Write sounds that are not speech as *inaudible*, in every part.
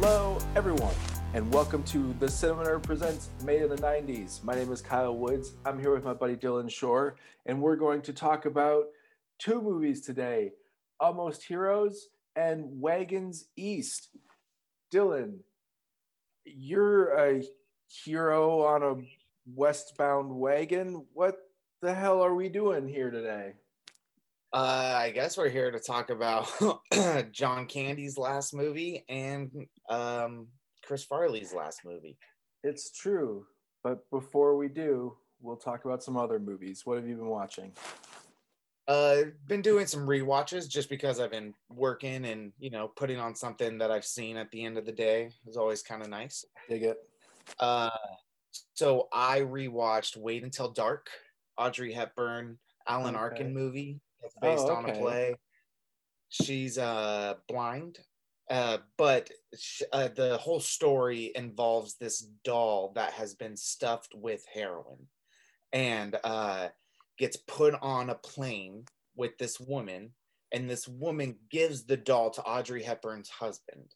Hello, everyone, and welcome to The Cinema Presents Made in the 90s. My name is Kyle Woods. I'm here with my buddy Dylan Shore, and we're going to talk about two movies today Almost Heroes and Wagons East. Dylan, you're a hero on a westbound wagon. What the hell are we doing here today? Uh, I guess we're here to talk about *clears throat* John Candy's last movie and um, Chris Farley's last movie. It's true, but before we do, we'll talk about some other movies. What have you been watching? Uh, been doing some rewatches just because I've been working and you know putting on something that I've seen at the end of the day is always kind of nice. Dig it. Uh, so I rewatched Wait Until Dark, Audrey Hepburn, Alan Okay. Arkin movie. It's based Oh, on a play. She's uh blind, uh, but sh- uh, the whole story involves this doll that has been stuffed with heroin, and uh, gets put on a plane with this woman, and this woman gives the doll to Audrey Hepburn's husband,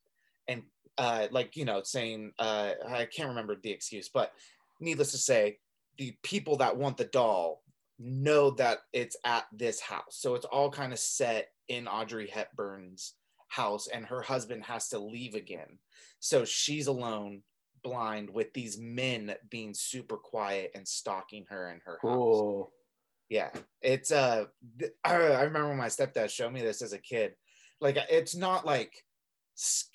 and uh, like you know, saying uh, I can't remember the excuse, but needless to say, the people that want the doll know that it's at this house. So it's all kind of set in Audrey Hepburn's house, and her husband has to leave again. So she's alone, blind, with these men being super quiet and stalking her in her house. Yeah, it's uh, I, remember when my stepdad showed me this as a kid. Like, it's not like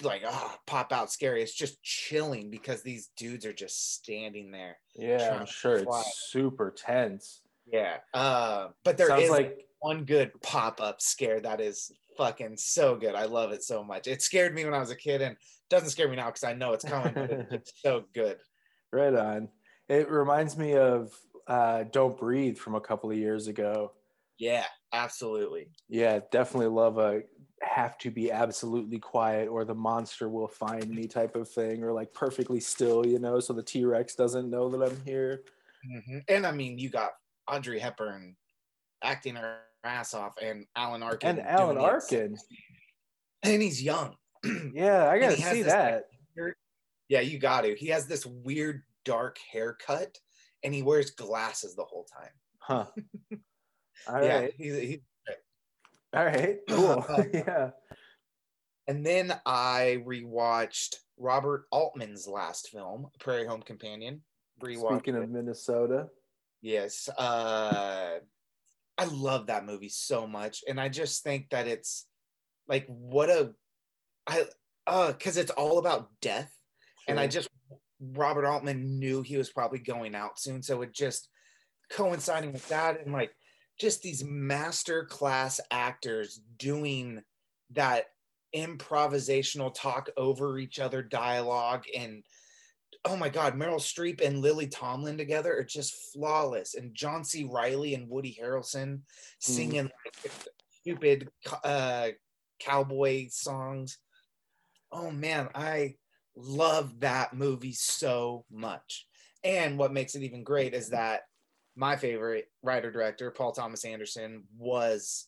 like ah pop out scary. It's just chilling because these dudes are just standing there. Yeah, I'm sure it's super tense. Yeah. Uh, but there Sounds is like one good pop up scare that is fucking so good. I love it so much. It scared me when I was a kid and doesn't scare me now because I know it's coming. But it's *laughs* so good. right on. It reminds me of uh, Don't Breathe from a couple of years ago. Yeah, absolutely. Yeah, definitely love a have to be absolutely quiet or the monster will find me type of thing or like perfectly still, you know, so the T Rex doesn't know that I'm here. Mhm. And I mean, you got Audrey Hepburn acting her ass off, and Alan Arkin. And Alan doing it. Arkin. and he's young. *clears throat* Yeah, I gotta see like, that. Yeah, you got to. He has this weird dark haircut, and he wears glasses the whole time. Huh. *laughs* All right. yeah, he's, he's All right. *clears throat* Cool. Uh, *laughs* yeah. And then I rewatched Robert Altman's last film, Prairie Home Companion. Rewatched Speaking it. of Minnesota. Yes, uh, I love that movie so much, and I just think that it's like what a I uh because it's all about death, and I just Robert Altman knew he was probably going out soon, so it just coinciding with that and like just these master class actors doing that improvisational talk over each other dialogue and oh my god meryl streep and lily tomlin together are just flawless. And john c. Reilly and woody harrelson singing like stupid uh, cowboy songs. Oh man i love that movie so much. And what makes it even great is that my favorite writer director paul thomas anderson was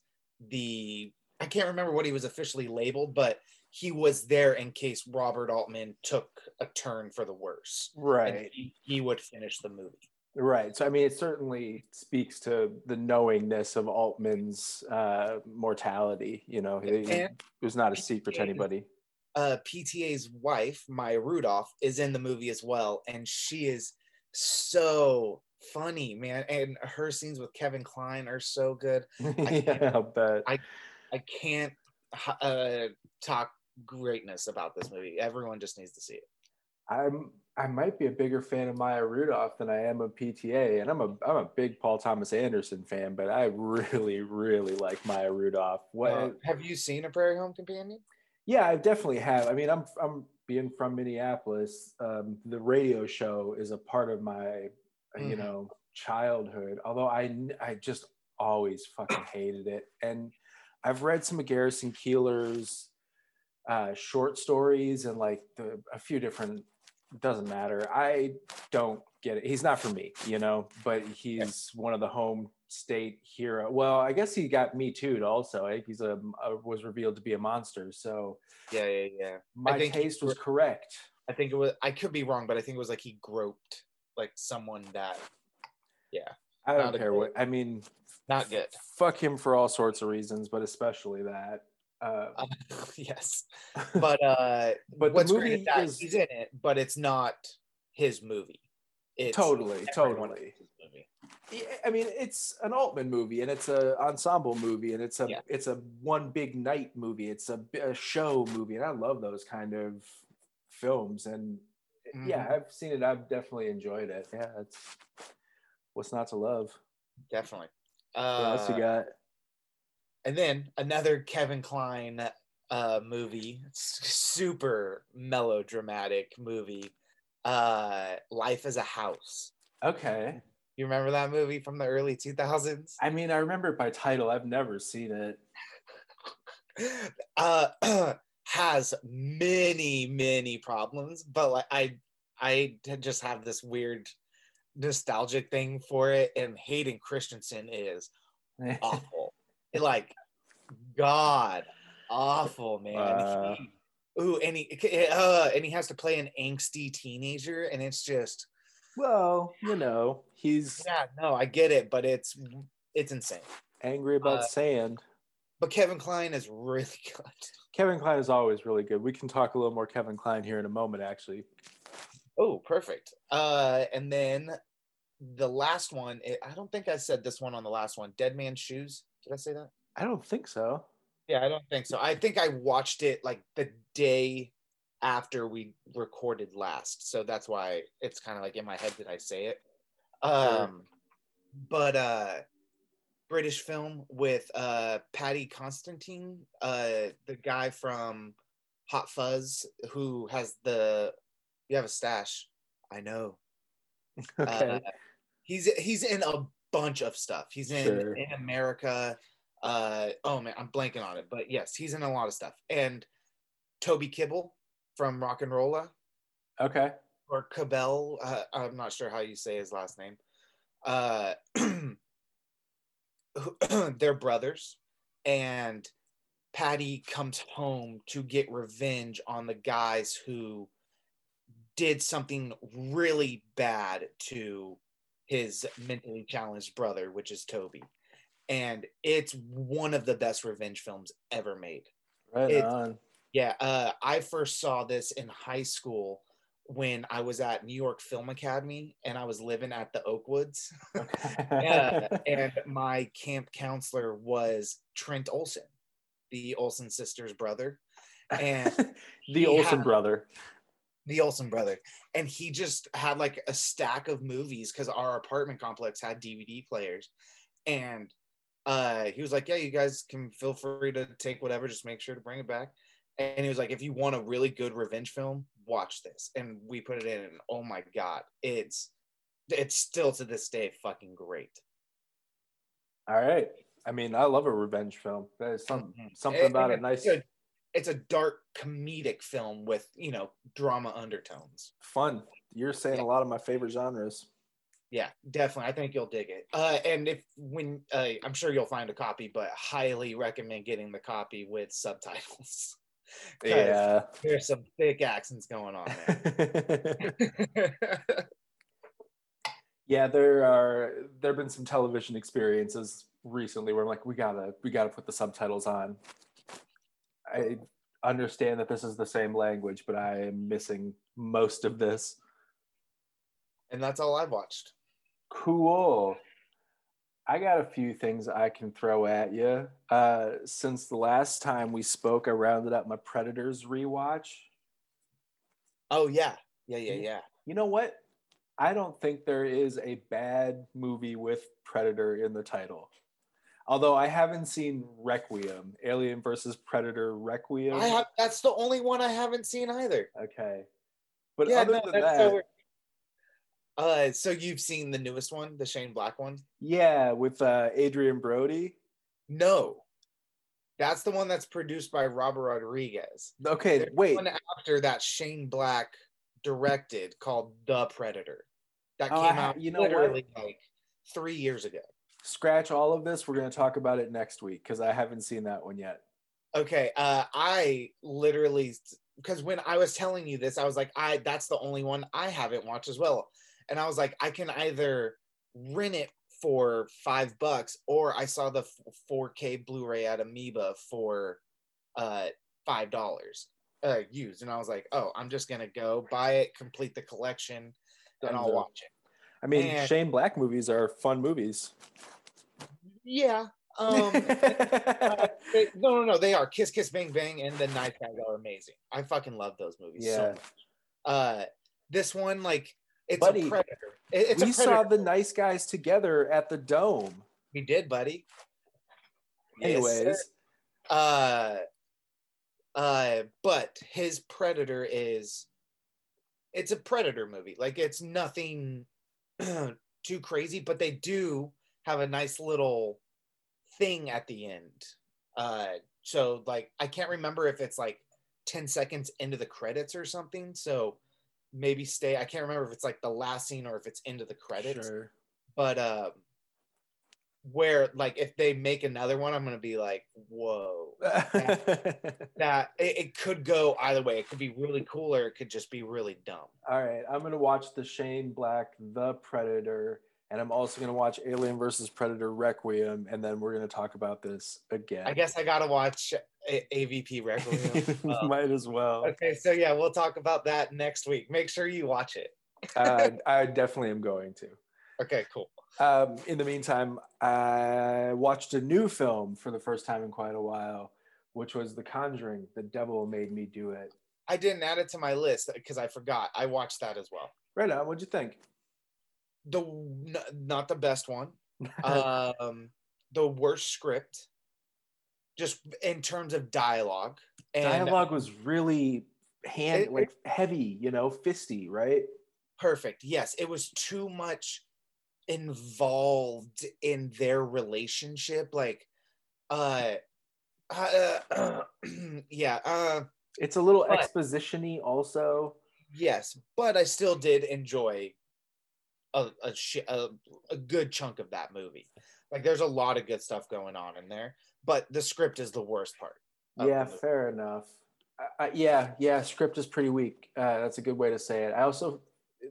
the i can't remember what he was officially labeled but he was there in case robert altman took a turn for the worse and Right. he, he would finish the movie Right. So I mean, it certainly speaks to the knowingness of Altman's uh, mortality. You know, it, And- it was not a secret to anybody. uh, PTA's wife, Maya Rudolph, is in the movie as well, and she is so funny, man. And her scenes with Kevin Kline are so good. I *laughs* yeah, I'll bet. I can't uh, talk greatness about this movie. Everyone just needs to see it. I'm I might be a bigger fan of Maya Rudolph than I am of PTA, and I'm a I'm a big Paul Thomas Anderson fan, but I really really like Maya Rudolph. What? Uh, have you seen A Prairie Home Companion? yeah, I definitely have. I mean, I'm I'm being from Minneapolis. Um, the radio show is a part of my you Mhm. know childhood. Although I I just always fucking hated it, and I've read some of Garrison Keillor's uh, short stories and like the, a few different. Doesn't matter. I don't get it. He's not for me, you know, but he's one of the home state hero. Well, I guess he got me too. Also, he's a, a was revealed to be a monster. So Yeah, yeah, yeah. my taste was correct. I think it was. I could be wrong, but I think it was like he groped like someone that yeah. I don't care good- what. I mean, not good. fuck him for all sorts of reasons, but especially that. Uh, Uh, *laughs* yes, *laughs* but uh, but what's the great movie is that is he's in it, but it's not his movie. It's totally, totally. movie. Yeah, I mean, it's an Altman movie, and it's a ensemble movie, and it's a Yeah. it's a one big night movie. It's a, a show movie, and I love those kind of films. And yeah, Mhm. I've seen it. I've definitely enjoyed it. Yeah, it's what's not to love. definitely. What Uh, else you got? And then another Kevin Kline uh, movie, super melodramatic movie, uh, Life as a House. Okay. You remember that movie from the early 2000s? I mean, I remember it by title. I've never seen it. *laughs* uh, *clears throat* has many, many problems, but like I, I just have this weird nostalgic thing for it, and Hayden Christensen is *laughs* awful. Like, God, awful, man. Uh. He- ooh, and he, uh, and he has to play an angsty teenager, and it's just, well, you know, he's yeah, no, I get it, but it's, it's insane. angry about Uh, sand. But Kevin Kline is really *laughs* good. Kevin Kline is always really good. We can talk a little more Kevin Kline here in a moment, actually. Oh, perfect. Uh, and then the last one, it, I don't think I said this one on the last one. Dead Man's Shoes. Did I say that? I don't think so. Yeah, I don't think so. I think I watched it like the day after we recorded last, so that's why it's kind of like in my head. Did I say it? Um, but uh, British film with uh Paddy Considine, uh, the guy from Hot Fuzz, who has the you have a stash. I know. *laughs* Okay. Uh, he's he's in a bunch of stuff. He's in Sure. in America. Uh, oh man, I'm blanking on it, but yes, he's in a lot of stuff. And Toby Kibble from Rock and Rolla okay. or Cabell. Uh, I'm not sure how you say his last name. Uh, *clears throat* they're brothers, and Paddy comes home to get revenge on the guys who did something really bad to his mentally challenged brother, which is Toby. And it's one of the best revenge films ever made. Right It's- on. Yeah, uh, I first saw this in high school when I was at New York Film Academy and I was living at the Oakwoods. yeah, *laughs* and my camp counselor was Trent Olsen, the Olsen sisters' brother, and *laughs* the Olsen had- brother. The Olsen brother. And he just had like a stack of movies because our apartment complex had DVD players. And uh, he was like, Yeah, you guys can feel free to take whatever, just make sure to bring it back. And he was like, If you want a really good revenge film, watch this. And we put it in, and oh my God, it's it's still to this day fucking great. All right. I mean, I love a revenge film. There's some Mhm. something about and it nice, a, it's a dark comedic film with, you know, drama undertones. fun. You're saying Yeah. a lot of my favorite genres. Yeah, definitely. I think you'll dig it. Uh, and if when uh, I'm sure you'll find a copy, but highly recommend getting the copy with subtitles *laughs* Yeah. there's some thick accents going on there. *laughs* *laughs* yeah, there are there have been some television experiences recently where I'm like, we gotta we gotta put the subtitles on. I understand that this is the same language, but I am missing most of this. and that's all I've watched. Cool. I got a few things I can throw at you. Uh, since the last time we spoke, I rounded up my Predators rewatch. Oh yeah, yeah, yeah, yeah. You know what? I don't think there is a bad movie with Predator in the title. Although I haven't seen Requiem, Alien versus Predator Requiem. I have. That's the only one I haven't seen either. okay. But yeah, other no, than that's that, so. Uh, so you've seen the newest one, the Shane Black one? yeah, with uh, Adrien Brody. No, that's the one that's produced by Robert Rodriguez. Okay, There's wait. one after that Shane Black directed called The Predator. that Oh, came ha- out you know what? literally like three years ago. Scratch all of this. We're going to talk about it next week because I haven't seen that one yet. Okay, uh, I literally because when I was telling you this, I was like, I that's the only one I haven't watched as well, and I was like, I can either rent it for five bucks or I saw the 4K Blu-ray at Amoeba for uh five dollars uh used, and I was like, oh, I'm just gonna go buy it, complete the collection, and I'll watch it. I mean, And- Shane Black movies are fun movies. Yeah. Um, uh, *laughs* they- no, no, no. They are Kiss Kiss Bang Bang and The Nice Guys are amazing. I fucking love those movies so Yeah. much. Uh, this one, like, it's Buddy, a predator. It- it's we a saw the nice guys together at the dome. We did, buddy. Anyways, uh, uh, but his predator is. It's a predator movie. Like, it's nothing *clears throat* too crazy, but they do have a nice little thing at the end. Uh, so like I can't remember if it's like 10 seconds into the credits or something. So maybe stay. I can't remember if it's like the last scene or if it's into the credits. sure. But uh where like if they make another one, I'm gonna be like, whoa. *laughs* That it, it could go either way. It could be really cool or it could just be really dumb. All right, I'm gonna watch the Shane Black The Predator, and I'm also gonna watch Alien versus Predator Requiem, and then we're gonna talk about this again. I guess I gotta watch A- AVP Requiem. Uh, *laughs* Might as well. okay, so yeah, we'll talk about that next week. Make sure you watch it. uh, *laughs* I definitely am going to. Okay, cool. Um, in the meantime, I watched a new film for the first time in quite a while, which was The Conjuring. The Devil Made Me Do It. I didn't add it to my list because I forgot. I watched that as well. Right on. What'd you think? The n- not the best one. *laughs* Um, the worst script, just in terms of dialogue. And Dialogue was really hand It- like heavy, you know, fisty, right? perfect. Yes, it was too much involved in their relationship. Like, uh, uh *clears throat* yeah, uh, It's a little But- exposition-y also. yes, but I still did enjoy a a, shi- a a good chunk of that movie. Like, there's a lot of good stuff going on in there, but the script is the worst part. Yeah, fair enough. I, yeah, yeah, script is pretty weak. Uh, that's a good way to say it. I also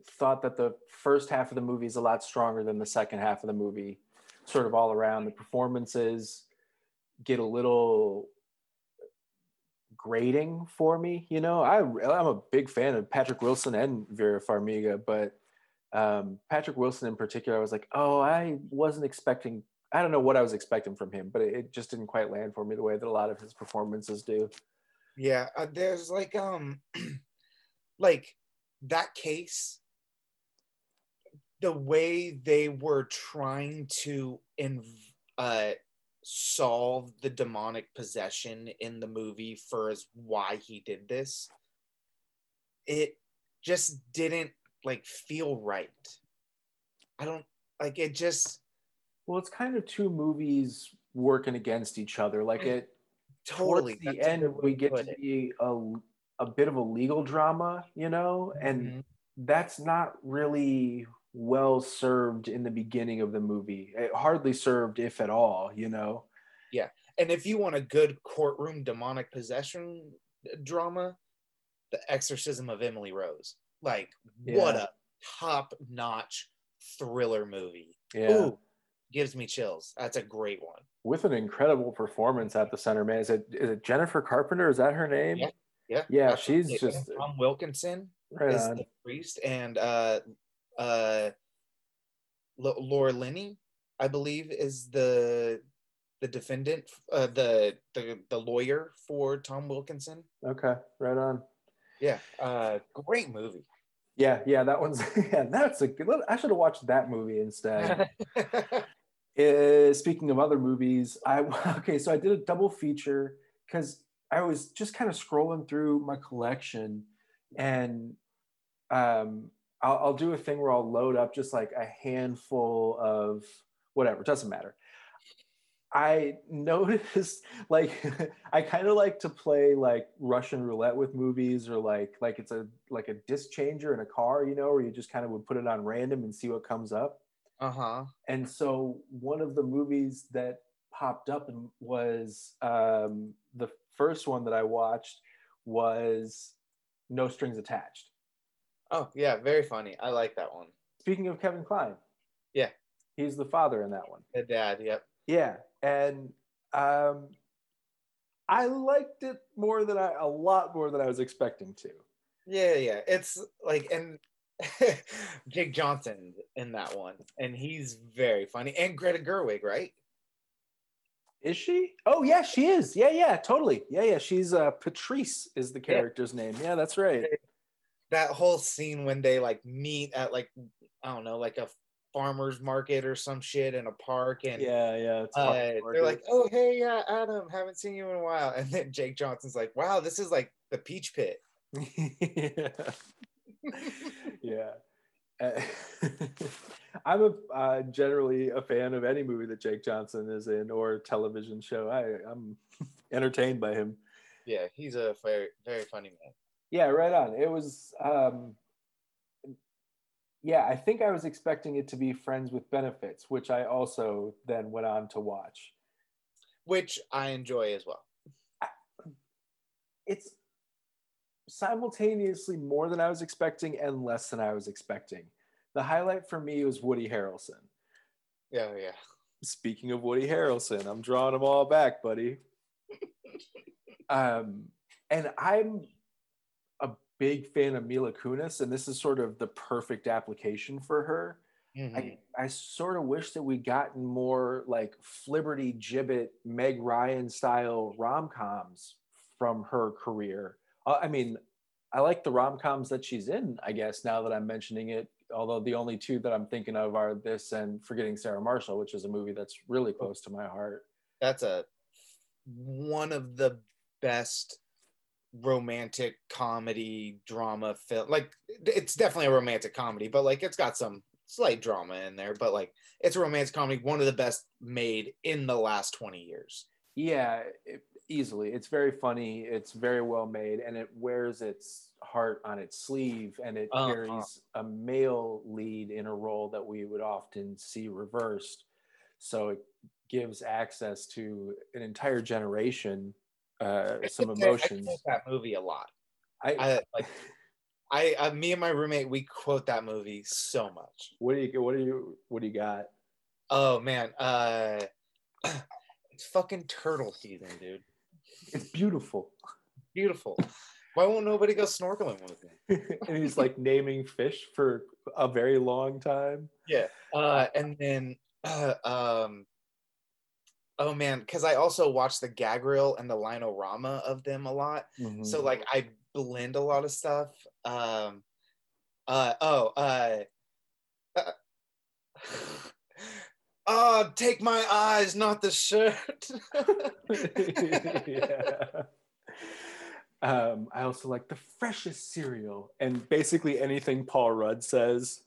thought that the first half of the movie is a lot stronger than the second half of the movie, sort of all around. The performances get a little grating for me. You know, I I'm a big fan of Patrick Wilson and Vera Farmiga, but um, Patrick Wilson in particular, I was like, oh, I wasn't expecting. I don't know what I was expecting from him, but it, it just didn't quite land for me the way that a lot of his performances do. Yeah, uh, there's like um *clears throat* like that case the way they were trying to uh solve the demonic possession in the movie for as why he did this it just didn't like feel right i don't like it just Well, it's kind of two movies working against each other. Like it totally towards the that's end, we get to be a a bit of a legal drama, you know, and Mhm. that's not really well served in the beginning of the movie. It hardly served, if at all, you know. Yeah. And if you want a good courtroom demonic possession drama, The Exorcism of Emily Rose. Like, what a top notch thriller movie. Yeah. Ooh, gives me chills. That's a great one. With an incredible performance at the center, man. Is it is it Jennifer Carpenter? Is that her name? Yeah, Yeah. Yeah, she's just- Tom Wilkinson Right is on. the priest, and uh, uh, L- Laura Linney, I believe, is the the defendant, uh, the the the lawyer for Tom Wilkinson. Okay, right on. Yeah, uh, great movie. Yeah, yeah, that one's *laughs* yeah, that's a good. I should have watched that movie instead. *laughs* Uh, speaking of other movies, I *laughs* okay, so I did a double feature because I was just kind of scrolling through my collection, and um, I'll, I'll do a thing where I'll load up just like a handful of whatever, doesn't matter. I noticed *laughs* like *laughs* I kind of like to play like Russian roulette with movies or like like it's a like a disc changer in a car, you know, where you just kind of would put it on random and see what comes up. Uh-huh. And so one of the movies that popped up and was um, the first one that I watched was No Strings Attached. Oh, yeah, very funny. I like that one. Speaking of Kevin Kline. Yeah. He's the father in that one. The dad, yep. Yeah. And um I liked it more than I a lot more than I was expecting to. Yeah, yeah. It's like and *laughs* Jake Johnson in that one, and he's very funny. And Greta Gerwig, right? Is she? Oh yeah, she is. Yeah, yeah, totally. Yeah, yeah. She's uh Patrice is the character's yeah. name. Yeah, that's right. That whole scene when they like meet at like I don't know, like a farmers market or some shit in a park and yeah yeah It's uh, they're like oh hey yeah adam haven't seen you in a while. And then jake johnson's like wow this is like the peach pit. *laughs* Yeah. Yeah *laughs* uh, i'm a uh, generally a fan of any movie that jake johnson is in or television show. I i'm *laughs* entertained by him. Yeah he's a very very funny man yeah right on it was um yeah, I think I was expecting it to be Friends with Benefits, which I also then went on to watch. Which I enjoy as well. It's simultaneously more than I was expecting and less than I was expecting. The highlight for me was Woody Harrelson. Yeah, yeah. Speaking of Woody Harrelson, I'm drawing them all back, buddy. *laughs* um, and I'm big fan of Mila Kunis, and this is sort of the perfect application for her. Mm-hmm. I, I sort of wish that we'd gotten more like Flibberty Gibbet, Meg Ryan style rom coms from her career. Uh, I mean, I like the rom coms that she's in, I guess, now that I'm mentioning it. Although the only two that I'm thinking of are this and Forgetting Sarah Marshall, which is a movie that's really oh. close to my heart. That's a one of the best romantic comedy drama film like it's definitely a romantic comedy but like it's got some slight drama in there but like it's a romance comedy one of the best made in the last 20 years. Yeah it, easily. It's very funny it's very well made and it wears its heart on its sleeve and it uh, carries a male lead in a role that we would often see reversed. So it gives access to an entire generation uh, some emotions. I, that movie a lot. I, I like. I, uh, me and my roommate, we quote that movie so much. What do you, what do you, what do you got? Oh man, uh, *clears throat* it's fucking turtle season, dude. It's beautiful. Beautiful. Why won't nobody go snorkeling with me? *laughs* and he's like naming fish for a very long time. Yeah. Uh, and then, uh, um, Oh man, because I also watch the gag reel and the linorama of them a lot. Mm-hmm. So like I blend a lot of stuff. Um uh oh uh, uh *sighs* Oh, take my eyes, not the shirt. *laughs* yeah. Um, I also like the freshest cereal and basically anything Paul Rudd says.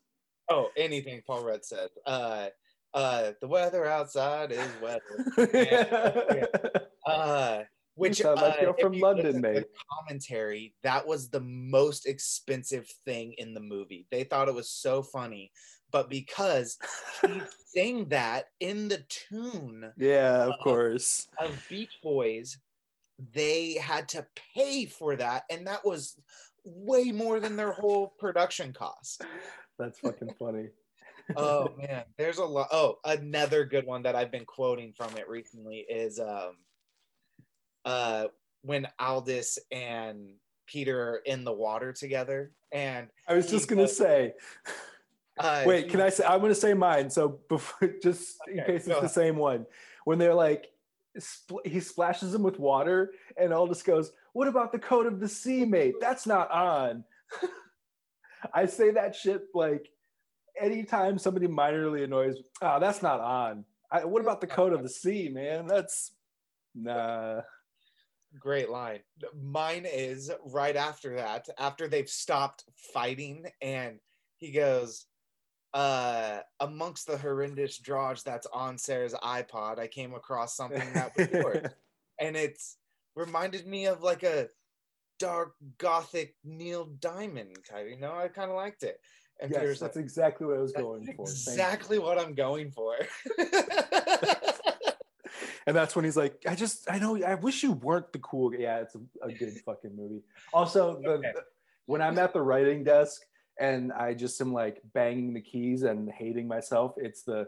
Oh, anything Paul Rudd said. Uh, uh, the weather outside is weather. *laughs* uh, which like uh, you're from London, mate. Commentary that was the most expensive thing in the movie. They thought it was so funny, but because he *laughs* sang that in the tune, yeah, of, of course, of Beach Boys, they had to pay for that, and that was way more than their whole production cost. *laughs* That's fucking funny oh man, there's a lot. Oh, another good one that I've been quoting from it recently is um, uh, when Aldous and Peter are in the water together, and I was just gonna say. *laughs* Uh, Wait, can I say? I'm gonna say mine. So before, *laughs* just okay, in case it's the same one, when they're like, spl- he splashes them with water, and Aldous goes, "What about the code of the sea, mate? That's not on." *laughs* I say that shit like anytime somebody minorly annoys, oh, that's not on. I, what about the code of the sea, man? That's nah. Great line. Mine is right after that, after they've stopped fighting, and he goes, uh amongst the horrendous drawage that's on Sarah's iPod, I came across something that was *laughs* yours. and it's reminded me of like a dark gothic Neil Diamond type. You know, I kind of liked it. And yes, that's like, exactly what I was going for. Exactly what I'm going for. *laughs* and that's when he's like, I just, I know, I wish you weren't the cool. Yeah, it's a, a good fucking movie. Also, the, okay. the, when I'm at the writing desk and I just am like banging the keys and hating myself, it's the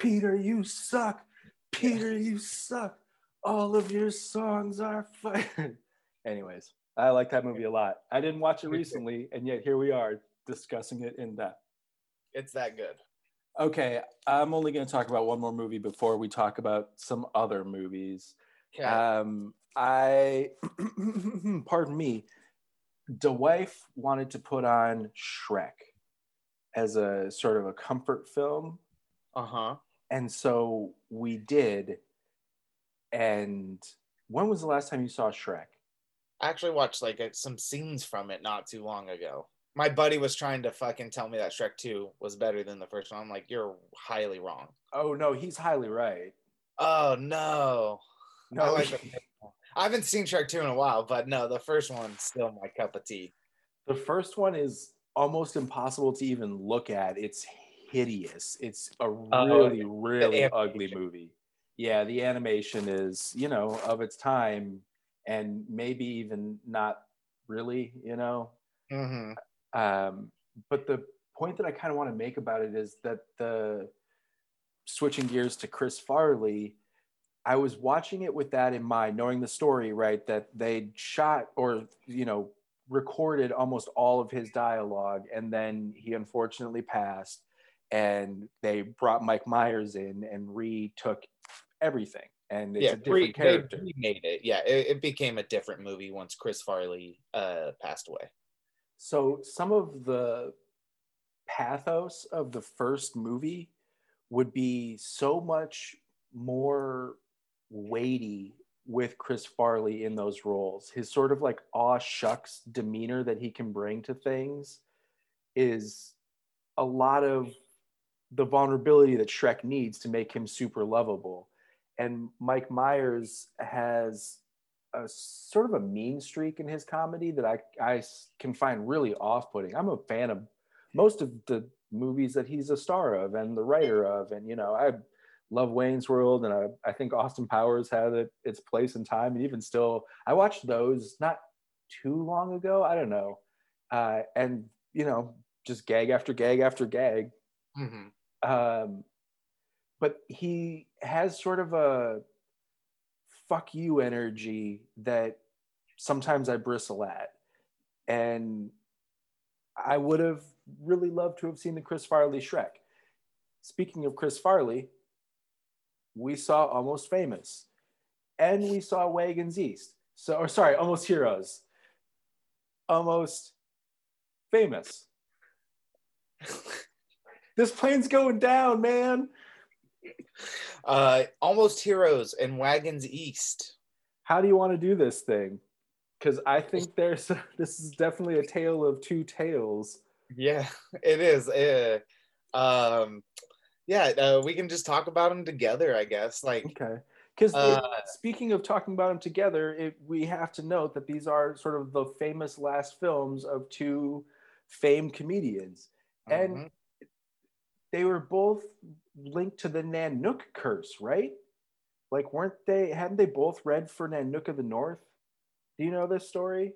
Peter, you suck. Peter, you suck. All of your songs are fire. *laughs* Anyways, I like that movie a lot. I didn't watch it recently, and yet here we are discussing it in depth. It's that good. Okay, I'm only going to talk about one more movie before we talk about some other movies. Okay. Um, I, *clears throat* pardon me, the wife wanted to put on Shrek as a sort of a comfort film. Uh huh. And so we did. And when was the last time you saw Shrek? I actually watched like some scenes from it not too long ago my buddy was trying to fucking tell me that Shrek 2 was better than the first one. I'm like, you're highly wrong. Oh no, he's highly right. Oh no. No, I, like I haven't seen Shrek 2 in a while, but no, the first one's still my cup of tea. The first one is almost impossible to even look at. It's hideous. It's a oh, really, uh, really ugly movie. Yeah, the animation is, you know, of its time and maybe even not really, you know. Mm-hmm. Um, but the point that I kind of want to make about it is that the switching gears to Chris Farley, I was watching it with that in mind, knowing the story, right? That they shot or, you know, recorded almost all of his dialogue and then he unfortunately passed and they brought Mike Myers in and retook everything and it's yeah, a different re- character. They remade it. Yeah, it, it, became a different movie once Chris Farley uh, passed away. So some of the pathos of the first movie would be so much more weighty with Chris Farley in those roles. His sort of like aw shucks demeanor that he can bring to things is a lot of the vulnerability that Shrek needs to make him super lovable. And Mike Myers has a sort of a mean streak in his comedy that I I can find really off-putting. I'm a fan of most of the movies that he's a star of and the writer of, and you know I love Wayne's World, and I, I think Austin Powers had it, its place in time, and even still, I watched those not too long ago. I don't know, uh, and you know just gag after gag after gag. Mm-hmm. Um, but he has sort of a fuck you energy that sometimes I bristle at. And I would have really loved to have seen the Chris Farley Shrek. Speaking of Chris Farley, we saw Almost Famous and we saw Wagons East. So, or sorry, Almost Heroes. Almost Famous. *laughs* this plane's going down, man. Uh, Almost Heroes and Wagons East. How do you want to do this thing? Because I think there's *laughs* this is definitely a tale of two tales. Yeah, *laughs* it is. Uh, um, yeah, uh, we can just talk about them together, I guess. Like, okay. Because uh, speaking of talking about them together, it, we have to note that these are sort of the famous last films of two famed comedians, and mm-hmm. they were both linked to the Nanook curse, right? Like, weren't they? Hadn't they both read for Nanook of the North? Do you know this story?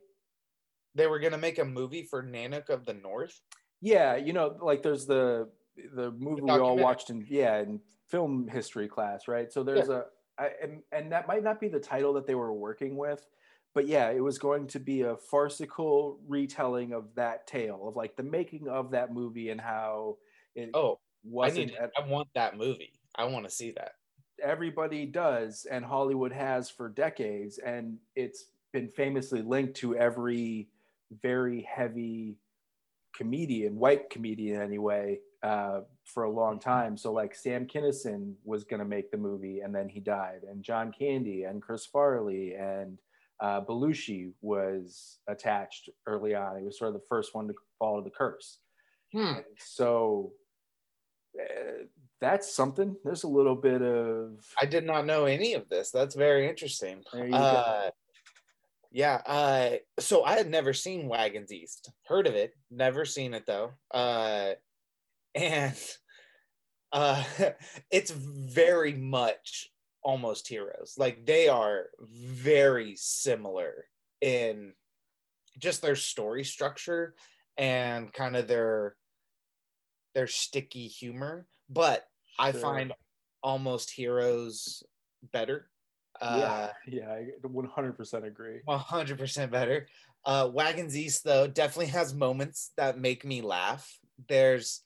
They were gonna make a movie for Nanook of the North. Yeah, you know, like there's the the movie the we all watched in yeah in film history class, right? So there's yeah. a I, and, and that might not be the title that they were working with, but yeah, it was going to be a farcical retelling of that tale of like the making of that movie and how it oh wasn't. I, need, at, I want that movie. I want to see that. Everybody does, and Hollywood has for decades, and it's been famously linked to every very heavy comedian, white comedian anyway, uh, for a long mm-hmm. time. So like Sam Kinison was going to make the movie, and then he died, and John Candy and Chris Farley and uh, Belushi was attached early on. He was sort of the first one to follow the curse. Hmm. So uh, that's something. There's a little bit of. I did not know any of this. That's very interesting. Uh, yeah. Uh, so I had never seen Wagons East. Heard of it. Never seen it though. Uh, and *laughs* uh, *laughs* it's very much almost heroes. Like they are very similar in just their story structure and kind of their their sticky humor. But I find almost heroes better. Uh, yeah, *laughs* yeah, I 100% agree. 100% better. Uh, Wagons East though definitely has moments that make me laugh. There's,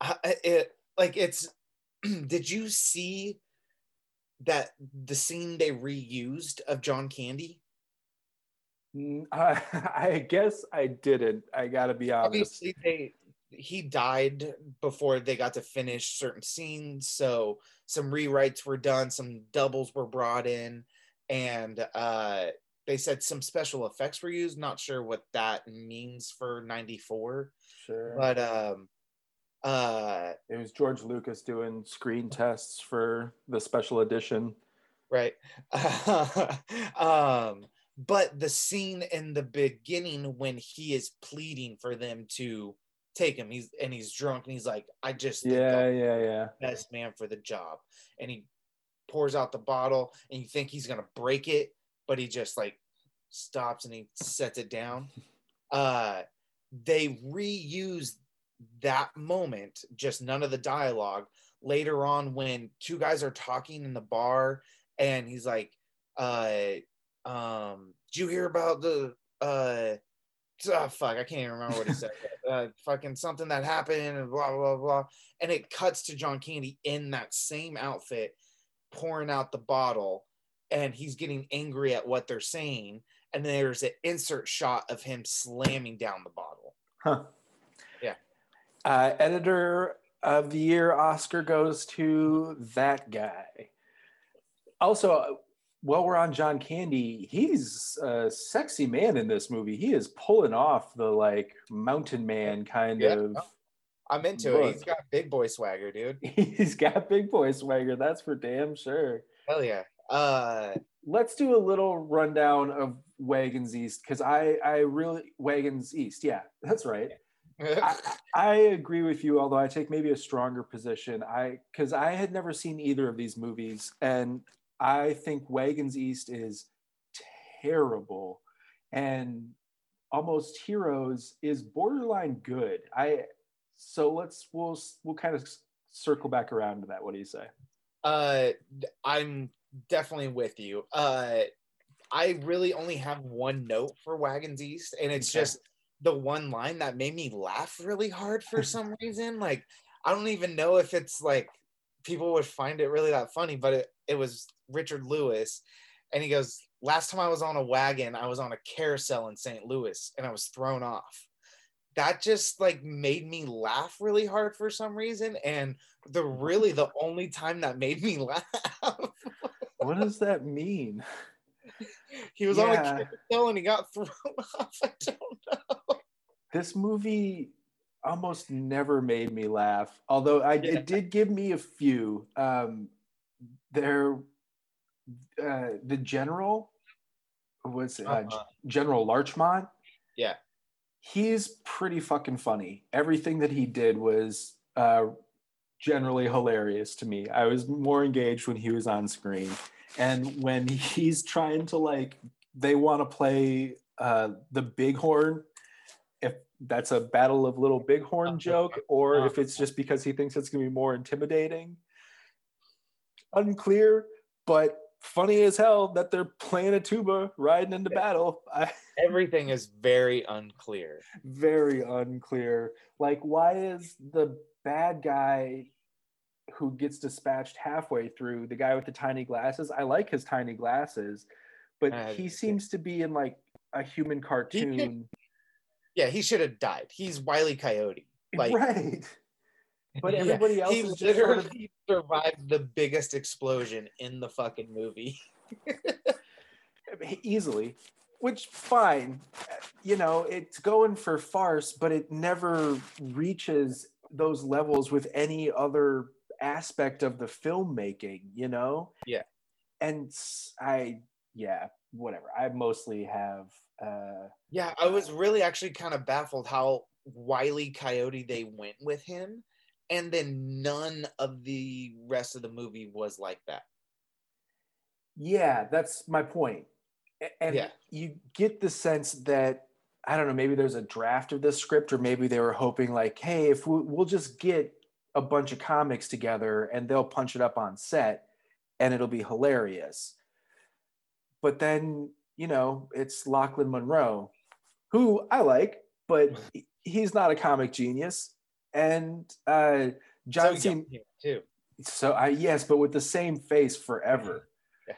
uh, it like it's. *clears throat* did you see that the scene they reused of John Candy? *laughs* I, I guess I didn't. I gotta be honest. Obviously, they he died before they got to finish certain scenes so some rewrites were done some doubles were brought in and uh they said some special effects were used. Not sure what that means for 94 sure. but um uh it was george lucas doing screen tests for the special edition. Right. *laughs* Um but the scene in the beginning when he is pleading for them to take him. He's and he's drunk and he's like, I just yeah, yeah, yeah, best man for the job. And he pours out the bottle and you think he's gonna break it, but he just like stops and he sets it down. *laughs* Uh they reuse that moment, just none of the dialogue later on when two guys are talking in the bar and he's like, uh um, did you hear about the uh oh, fuck, I can't even remember what he said. *laughs* uh, fucking something that happened and blah blah blah. And it cuts to John Candy in that same outfit, pouring out the bottle, and he's getting angry at what they're saying. And there's an insert shot of him slamming down the bottle. Huh. Yeah. Uh, editor of the year Oscar goes to that guy. Also, while we're on John Candy, he's a sexy man in this movie. He is pulling off the like mountain man kind yeah. of. I'm into look. it. He's got big boy swagger, dude. *laughs* He's got big boy swagger. That's for damn sure. Hell yeah. Uh, let's do a little rundown of Wagons East because I I really Wagons East. Yeah, that's right. *laughs* I, I, agree with you, although I take maybe a stronger position. I because I had never seen either of these movies, and I think Wagons East is terrible, and Almost Heroes is borderline good. I so let's we'll we'll kind of circle back around to that. What do you say? Uh, I'm definitely with you. Uh, I really only have one note for Wagons East, and it's okay. just the one line that made me laugh really hard for *laughs* some reason. Like, I don't even know if it's like people would find it really that funny, but it, it was Richard Lewis. And he goes, Last time I was on a wagon, I was on a carousel in St. Louis and I was thrown off. That just like made me laugh really hard for some reason. And the really the only time that made me *laughs* laugh. what does that mean? He was yeah. on a carousel and he got *laughs* thrown off. I don't know. This movie almost never made me laugh. Although I yeah. it did give me a few. Um, there, uh, the general was uh, uh-huh. General Larchmont. Yeah, he's pretty fucking funny. Everything that he did was uh, generally hilarious to me. I was more engaged when he was on screen, and when *laughs* he's trying to like, they want to play uh, the bighorn that's a battle of little bighorn joke *laughs* or if it's just because he thinks it's going to be more intimidating. Unclear but funny as hell that they're playing a tuba riding into battle. *laughs* Everything is very unclear. Very unclear. Like why is the bad guy who gets dispatched halfway through the guy with the tiny glasses i like his tiny glasses but uh, he seems to be in like a human cartoon yeah, he should have died. He's Wiley Coyote. *laughs* Like, right. But everybody yeah, else he literally sort of... survived the biggest explosion in the fucking movie. *laughs* Easily. Which fine. You know, it's going for farce, but it never reaches those levels with any other aspect of the filmmaking, you know? Yeah. And I yeah, whatever. I mostly have, uh, Yeah, I was really actually kind of baffled how Wiley Coyote they went with him, and then none of the rest of the movie was like that. yeah, that's my point. And Yeah. you get the sense that, I don't know, maybe there's a draft of this script, or maybe they were hoping, like, hey, if we, we'll just get a bunch of comics together and they'll punch it up on set and it'll be hilarious. But then, you know, it's Lachlan Monroe, who I like, but *laughs* he's not a comic genius. And uh, John So C. too. So I yes, but with the same face forever. *laughs* Yeah.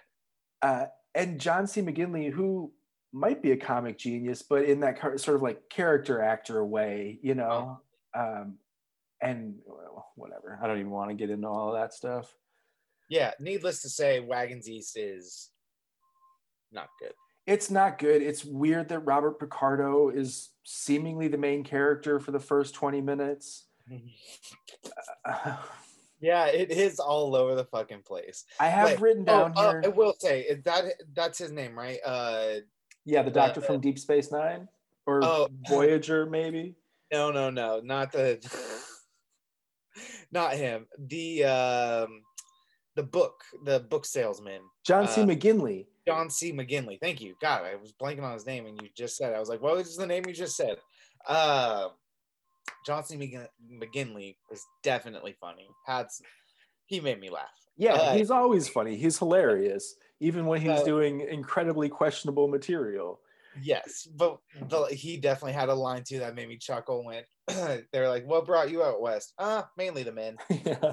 Uh, and John C. McGinley, who might be a comic genius, but in that car- sort of like character actor way, you know. Um, and well, whatever. I don't even want to get into all of that stuff. Yeah, needless to say, Wagons East is not good. It's not good. It's weird that Robert Picardo is seemingly the main character for the first 20 minutes. Uh, *laughs* yeah, it is all over the fucking place. I have written Oh, down uh. I will say that that's his name, right? Uh, yeah, the doctor the- from Deep Space Nine or Oh. Voyager, maybe. no, no, no, not the, *laughs* not him. The um, the book, the book salesman, John C. Uh, McGinley. John C. McGinley. Thank you. God, I was blanking on his name, and you just said. it. I was like, what was the name you just said? Uh, John C. McGin- McGinley was definitely funny. He made me laugh. Yeah, Uh, he's always funny. He's hilarious, even when he's Uh, doing incredibly questionable material. Yes, but the, he definitely had a line too that made me chuckle. When *clears throat* they're like, "What brought you out west?" Ah, mainly the men. *laughs* yeah.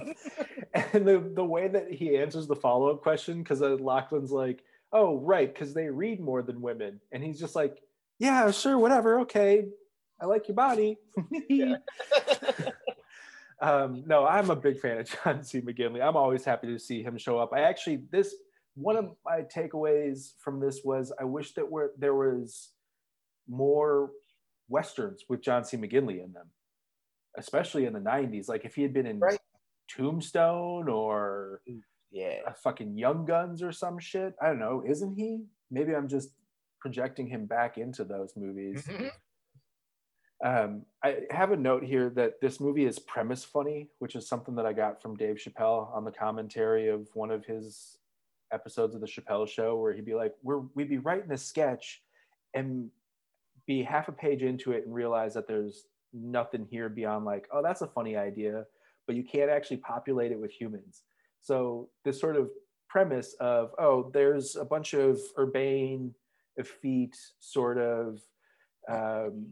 And the, the way that he answers the follow up question, because uh, Lachlan's like, oh, right, because they read more than women. And he's just like, yeah, sure, whatever, okay. I like your body. *laughs* *laughs* Um, no, I'm a big fan of John C. McGinley. I'm always happy to see him show up. I actually, this, one of my takeaways from this was I wish that were, there was more Westerns with John C. McGinley in them, especially in the 90s. Like if he had been in Right. Tombstone or yeah, a fucking Young Guns or some shit. I don't know. Isn't he? Maybe I'm just projecting him back into those movies. Mhm. Um, I have a note here that this movie is premise funny, which is something that I got from Dave Chappelle on the commentary of one of his episodes of the Chappelle Show, where he'd be like, "We're we'd be writing a sketch, and be half a page into it and realize that there's nothing here beyond like, oh, that's a funny idea, but you can't actually populate it with humans." So this sort of premise of, oh, there's a bunch of urbane, effete sort of um,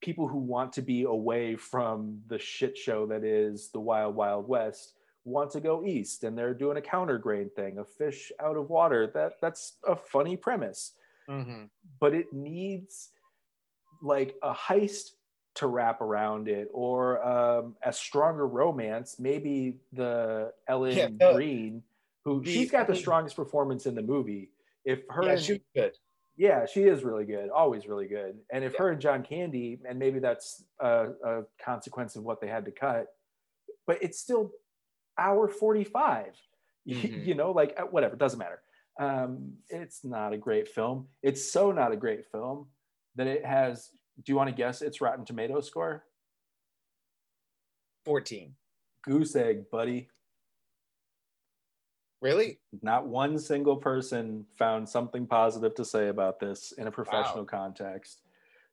people who want to be away from the shit show that is the wild wild west want to go east and they're doing a counter grain thing a fish out of water that that's a funny premise Mhm. but it needs like a heist to wrap around it or um, a stronger romance maybe the ellen Yeah, the- Greene who the- she's got the strongest performance in the movie if her yeah, and- she good. yeah, she is really good, always really good. And if Yeah. her and John Candy, and maybe that's a, a consequence of what they had to cut, but it's still hour 45. *laughs* Mhm. you know, like uh, whatever, doesn't matter. Um, it's not a great film. It's so not a great film that it has. Do you want to guess its Rotten Tomato score? Fourteen. Goose egg, buddy. Really? Not one single person found something positive to say about this in a professional context.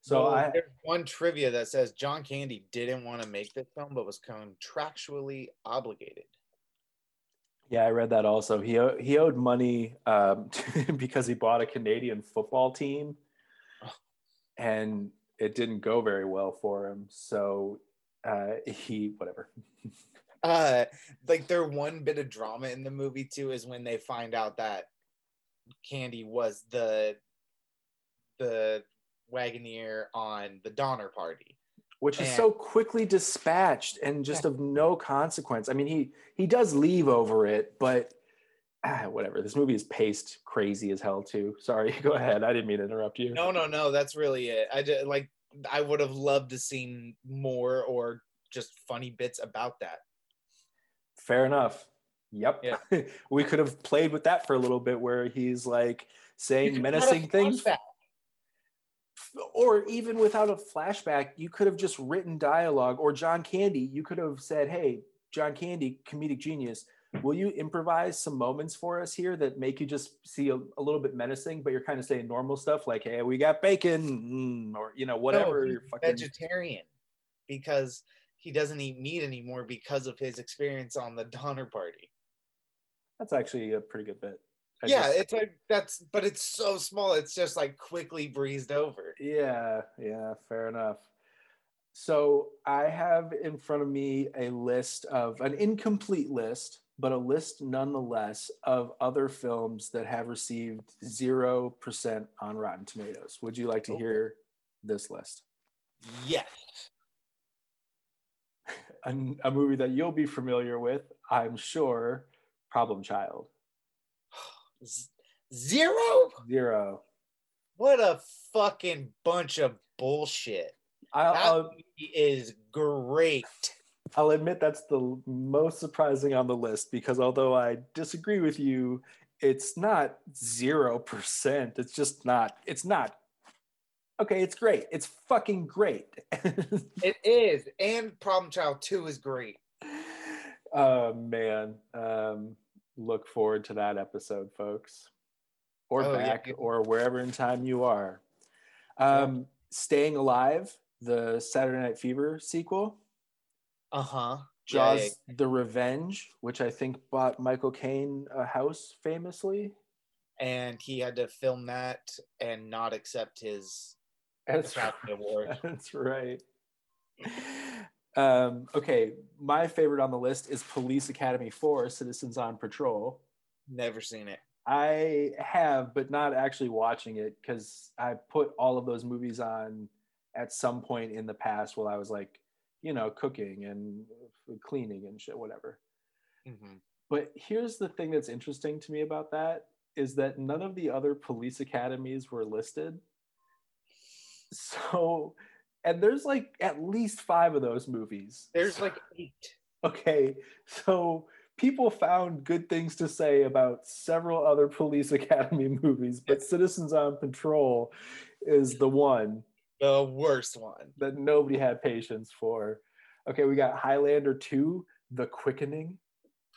So Well, I, there's one trivia that says John Candy didn't want to make this film, but was contractually obligated. Yeah, I read that also. He he owed money um, *laughs* because he bought a Canadian football team, Oh. and it didn't go very well for him. So uh, *laughs* he whatever. Uh, like their one bit of drama in the movie too is when they find out that Candy was the the Wagoneer on the Donner Party. Which is so quickly dispatched and just of no consequence. I mean, he he does leave over it, but ah, *sighs* whatever. This movie is paced crazy as hell too. *laughs* Sorry, go ahead. I didn't mean to interrupt you. No, no, no, that's really it. I just like I would have loved to seen more or just funny bits about that. Fair enough. Yep. Yeah. *laughs* we could have played with that for a little bit where he's like saying menacing things. Or even without a flashback, you could have just written dialogue. Or John Candy, you could have said, Hey, John Candy, comedic genius, will you improvise some moments for us here that make you just see a, a little bit menacing, but you're kind of saying normal stuff like, Hey, we got bacon, mm, or, you know, whatever. No, you're fucking, vegetarian because he doesn't eat meat anymore because of his experience on the Donner Party. that's actually a pretty good bit. I yeah, just- it's like that's, but it's so small. It's just like quickly breezed over. Yeah, yeah, fair enough. So I have in front of me a list of an incomplete list, but a list nonetheless of other films that have received 0% on Rotten Tomatoes. Would you like to hear this list? Yes. *laughs* A, a movie that you'll be familiar with, I'm sure, Problem Child. *sighs* Zero? Zero. What a fucking bunch of bullshit. I'll, That I'll, movie is great. I'll admit that's the most surprising on the list because although I disagree with you, it's not zero percent. It's just not. It's not. Okay, it's great. It's fucking great. *laughs* It is. And Problem Child 2 is great. oh man, um, look forward to that episode, folks, or Oh, yeah. back, or wherever in time you are. Um, Staying Alive, the Saturday Night Fever sequel. Uh huh. Jaws: The Revenge, which I think bought Michael Caine a house famously. And he had to film that and not accept his That's Academy Award. *laughs* That's right. Um, okay, my favorite on the list is Police Academy 4 Citizens on Patrol. Never seen it. I have, but not actually watching it because I put all of those movies on at some point in the past while I was like, you know, cooking and cleaning and shit, whatever. hmm But here's the thing that's interesting to me about that is that none of the other police academies were listed. *laughs* So, and there's like at least five of those movies. There's like *sighs* eight. Okay, so people found good things to say about several other police *laughs* academy movies, but Citizens on Patrol is the one The worst one. that nobody had patience for. Okay, we got Highlander 2, The Quickening.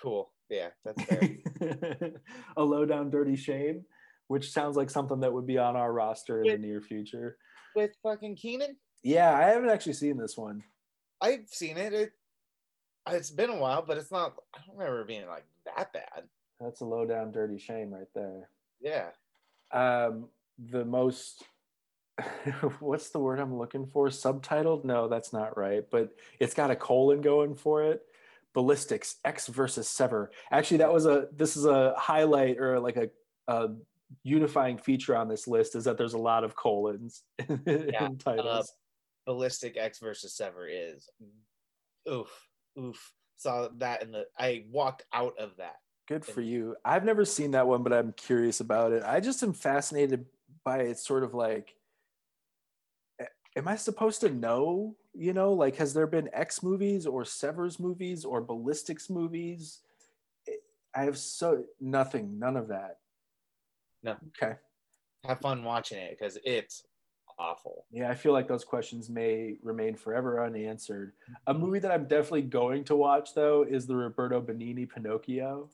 Cool. Yeah, that's fair. *laughs* a low down dirty shame which sounds like something that would be on our roster in the near future With fucking Keenen, yeah i haven't actually seen this one I've seen it. it. It's been a while, but it's not. I don't remember being like that bad. that's a low down dirty shame right there Yeah. um the most *laughs* what's the word i'm looking for subtitled no that's not right but it's got a colon going for it ballistics Ecks versus sever actually that was a this is a highlight or like a, a unifying feature on this list is that there's a lot of colons *laughs* in Yeah, titles uh, Ballistic Ecks versus Sever is oof oof. Saw that in the. I walked out of that. Good for you. I've never seen that one, but I'm curious about it. I just am fascinated by it, sort of like, am I supposed to know? You know, like, has there been Ecks movies or Severs movies or Ballistics movies? I have so nothing, none of that. No. Okay. Have fun watching it because it's awful. Yeah, I feel like those questions may remain forever unanswered. A Mm-hmm. movie that I'm definitely going to watch, though, is the Roberto Benigni Pinocchio.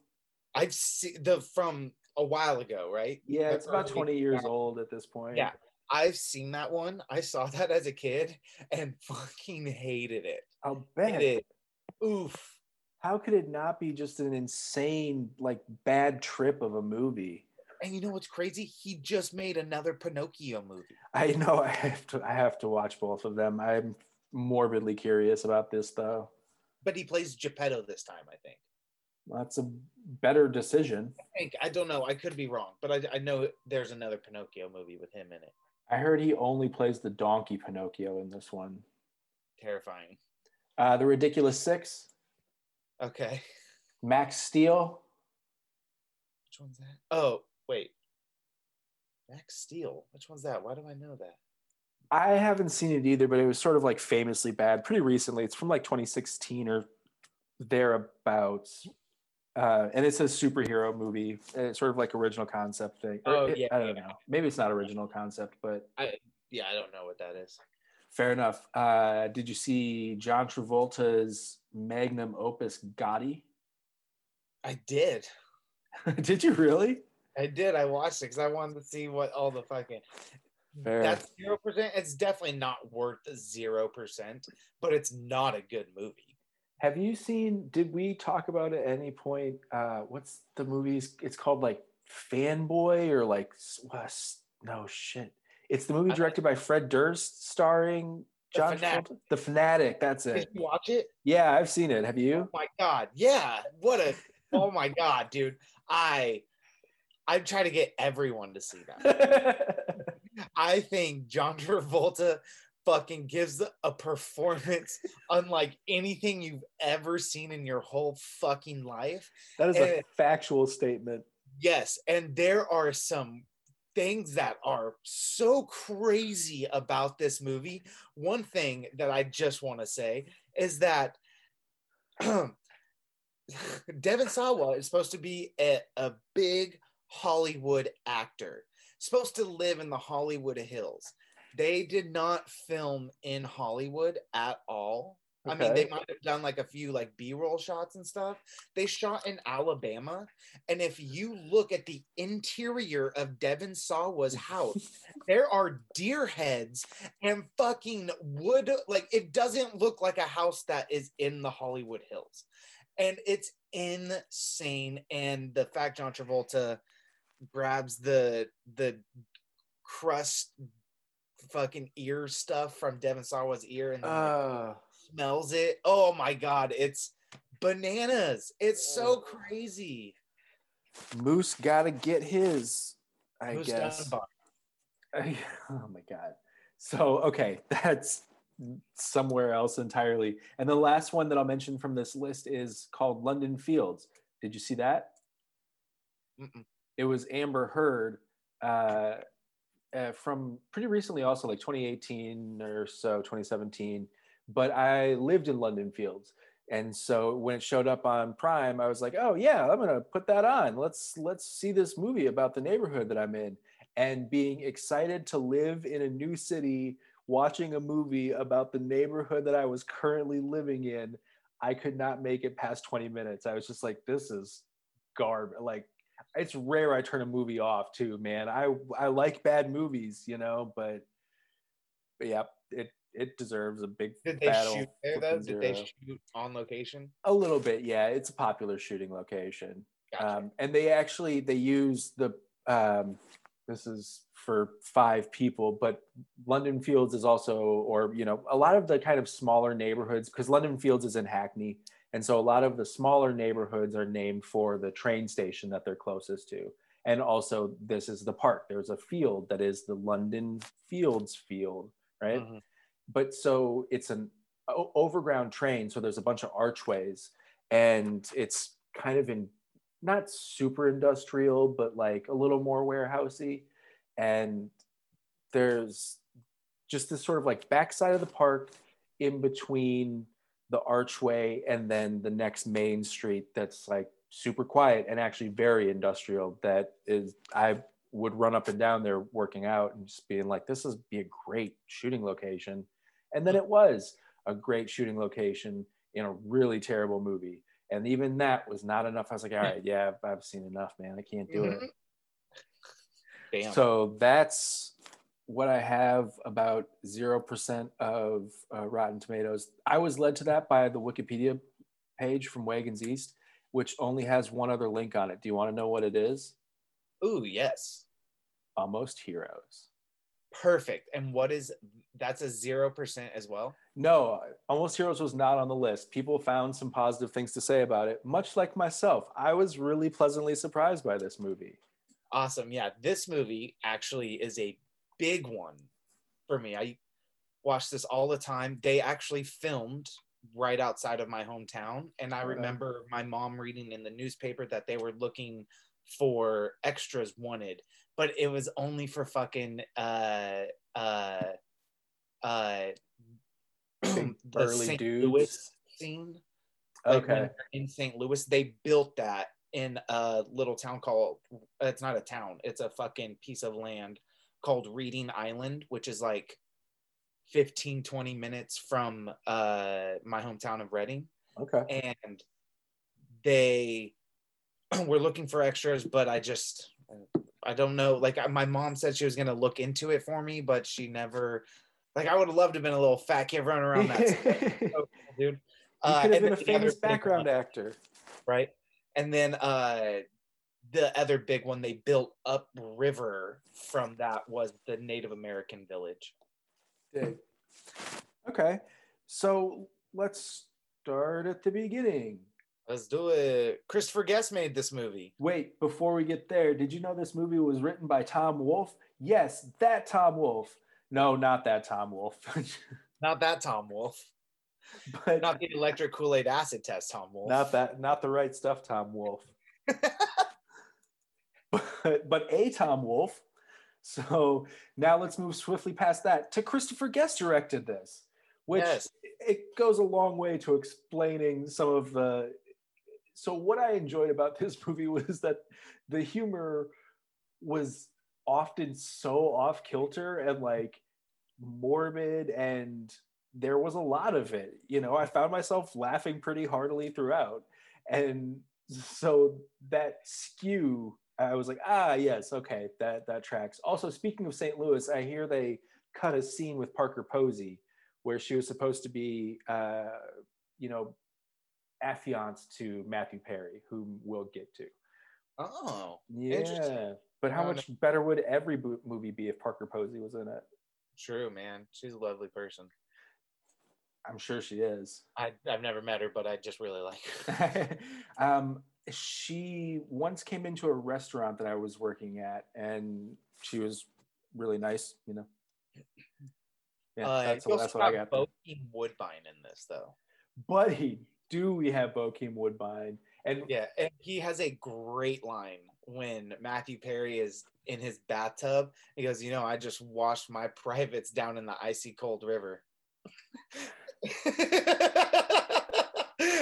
I've seen the from a while ago, right? Yeah, The it's about 20 years 2000s. old at this point. Yeah. I've seen that one. I saw *laughs* that as a kid and fucking hated it. I'll bet. it. Oof. how could it not be just an insane like bad trip of a movie And you know what's crazy? He just made another Pinocchio movie. i know *laughs* i have to i have to watch both of them i'm morbidly curious about this though But he plays Geppetto this time, I think. that's a better decision I think. I don't know. I could be wrong, but I, I know there's another Pinocchio movie with him in it. I heard he only plays the donkey pinocchio in this one Terrifying. uh the ridiculous six Okay. max steel Which one's that? Oh, wait. Max Steel. Which one's that? Why do I know that? I haven't seen it either, but it was sort of like famously bad pretty recently. It's from like 2016 or thereabouts. Uh, and it's a superhero movie. It's sort of like original concept thing. Oh, it- yeah, I don't yeah. know. Maybe it's not original concept, but I yeah, I don't know what that is. fair enough. Uh, did you see John Travolta's magnum opus Gotti? I did. *laughs* did you really? I did. I watched it because I wanted to see what all the fucking. Fair. That's zero percent. It's definitely not worth zero percent, but it's not a good movie. Have you seen? Did we talk about at any point? Uh, what's the movies? It's called like Fanboy or like what, no shit. It's the movie directed by Fred Durst, starring The John Fanatic. Travolta. The Fanatic. That's Did it. you watch it? Yeah, I've seen it. Have you? Oh my god! Yeah. What a. Oh my god, dude! I. I try to get everyone to see that. *laughs* I think John Travolta fucking gives a performance *laughs* unlike anything you've ever seen in your whole fucking life. that is a Eh. factual statement. Yes, and there are some things that are so crazy about this movie. One thing that I just want to say is that *clears throat* Devon Sawa is supposed to be a, a big Hollywood actor, supposed to live in the Hollywood Hills. They did not film in Hollywood at all. I mean, they might have done like a few like B-roll shots and stuff. They shot in Alabama, and if you look at the interior of Devon Sawa's house, *laughs* there are deer heads and fucking wood. Like it doesn't look like a house that is in the Hollywood Hills, and it's insane. And the fact John Travolta grabs the the crust fucking ear stuff from Devon Sawa's ear and Uh, smells it. Oh my god, it's bananas. It's so crazy. Moose gotta get his. I Who's guess. *laughs* oh my god. So okay, *laughs* that's somewhere else entirely. And the last one that I'll mention from this list is called London Fields. Did you see that? Mm-mm. It was Amber Heard uh, uh, from pretty recently, also like 2018 or so, 2017. But I lived in London Fields, and so when it showed up on Prime, I was like, "Oh yeah, I'm gonna put that on. Let's let's see this movie about the neighborhood that I'm in." And being excited to live in a new city, watching a movie about the neighborhood that I was currently living in, I could not make it past 20 minutes. I was just like, "This is garbage." Like it's rare I turn a movie off too, man. I I like bad movies, you know, but but yeah, it it deserves a big Did they battle shoot there though? Did they shoot on location? a little bit, yeah. It's a popular shooting location. Gotcha. Um, and they actually they use the um, this is for five people, but London Fields is also, or you know, a lot of the kind of smaller neighborhoods because London Fields is in Hackney, and so a lot of the smaller neighborhoods are named for the train station that they're closest to. And also, this is the park. There's a field that is the London Fields Field, right? Mhm. but so it's an o- overground train so there's a bunch of archways and it's kind of in not super industrial but like a little more warehousey and there's just this sort of like backside of the park in between the archway and then the next main street that's like super quiet and actually very industrial that is i would run up and down there working out and just being like this is be a great shooting location. And then it was a great shooting location in a really terrible movie. And even that was not enough. I was like all right yeah i've, I've seen enough man. I can't do it. Mhm. Damn. so that's what I have about 0% of uh, Rotten Tomatoes. I was led to that by the Wikipedia page from Wagons East, which only has one other link on it. Do you want to know what it is? Ooh, yes. Almost Heroes. Perfect. And what is that's a zero percent as well? No, Almost Heroes was not on the list. People found some positive things to say about it, much like myself. I was really pleasantly surprised by this movie. Awesome. Yeah, this movie actually is a big one for me. I watch this all the time. They actually filmed right outside of my hometown. And I remember my mom reading in the newspaper that they were looking for extras wanted, but it was only for fucking uh uh uh *clears throat* the burly St. dudes. Louis scene. Like Okay. in St. Louis, they built that in a little town called it's not a town, it's a fucking piece of land called Redding Island, which is like 15 20 minutes from uh my hometown of Reading Okay. and they *clears throat* were looking for extras but I just I don't know like my mom said she was going to look into it for me but she never like I would have loved to have been a little fat kid running around that *laughs* you so dude. could Uh, have and been a then the other famous background actor. right? And then uh, the other big one they built upriver from that was the Native American village. Dig. Okay. So let's start at the beginning. Let's do it. Christopher Guest made this movie. Wait, before we get there, did you know this movie was written by Tom Wolfe? Yes, that Tom Wolfe. No, not that Tom Wolfe. *laughs* Not that Tom Wolfe. but Not the electric Kool Aid acid test Tom Wolfe. not that not the right stuff Tom Wolfe *laughs* but, but a Tom Wolfe so now let's move swiftly past that. To christopher guest directed this which Yes. it goes a long way to explaining some of the so what i enjoyed about *laughs* this movie was that the humor was often so off kilter and like morbid and there was a lot of it. You know i found myself laughing pretty heartily throughout. And so that skew i was like ah yes okay that that tracks also speaking of st louis i hear they cut a scene with parker posey where she was supposed to be uh you know affianced to matthew perry whom we'll get to oh, yeah Interesting. but how much better would every movie be if parker posey was in it true, man. She's a lovely person. i'm sure she is I, I've never met her, but I just really like her. *laughs* um, she once came into a restaurant that I was working at, and she was really nice. You know. Yeah, uh, that's, you that's what I got. Bokeem Woodbine in this, though. Buddy, do we have Bokeem Woodbine? And Yeah, and he has a great line when Matthew Perry is in his bathtub. He goes, "You know, I just washed my privates down in the icy cold river." *laughs* *laughs*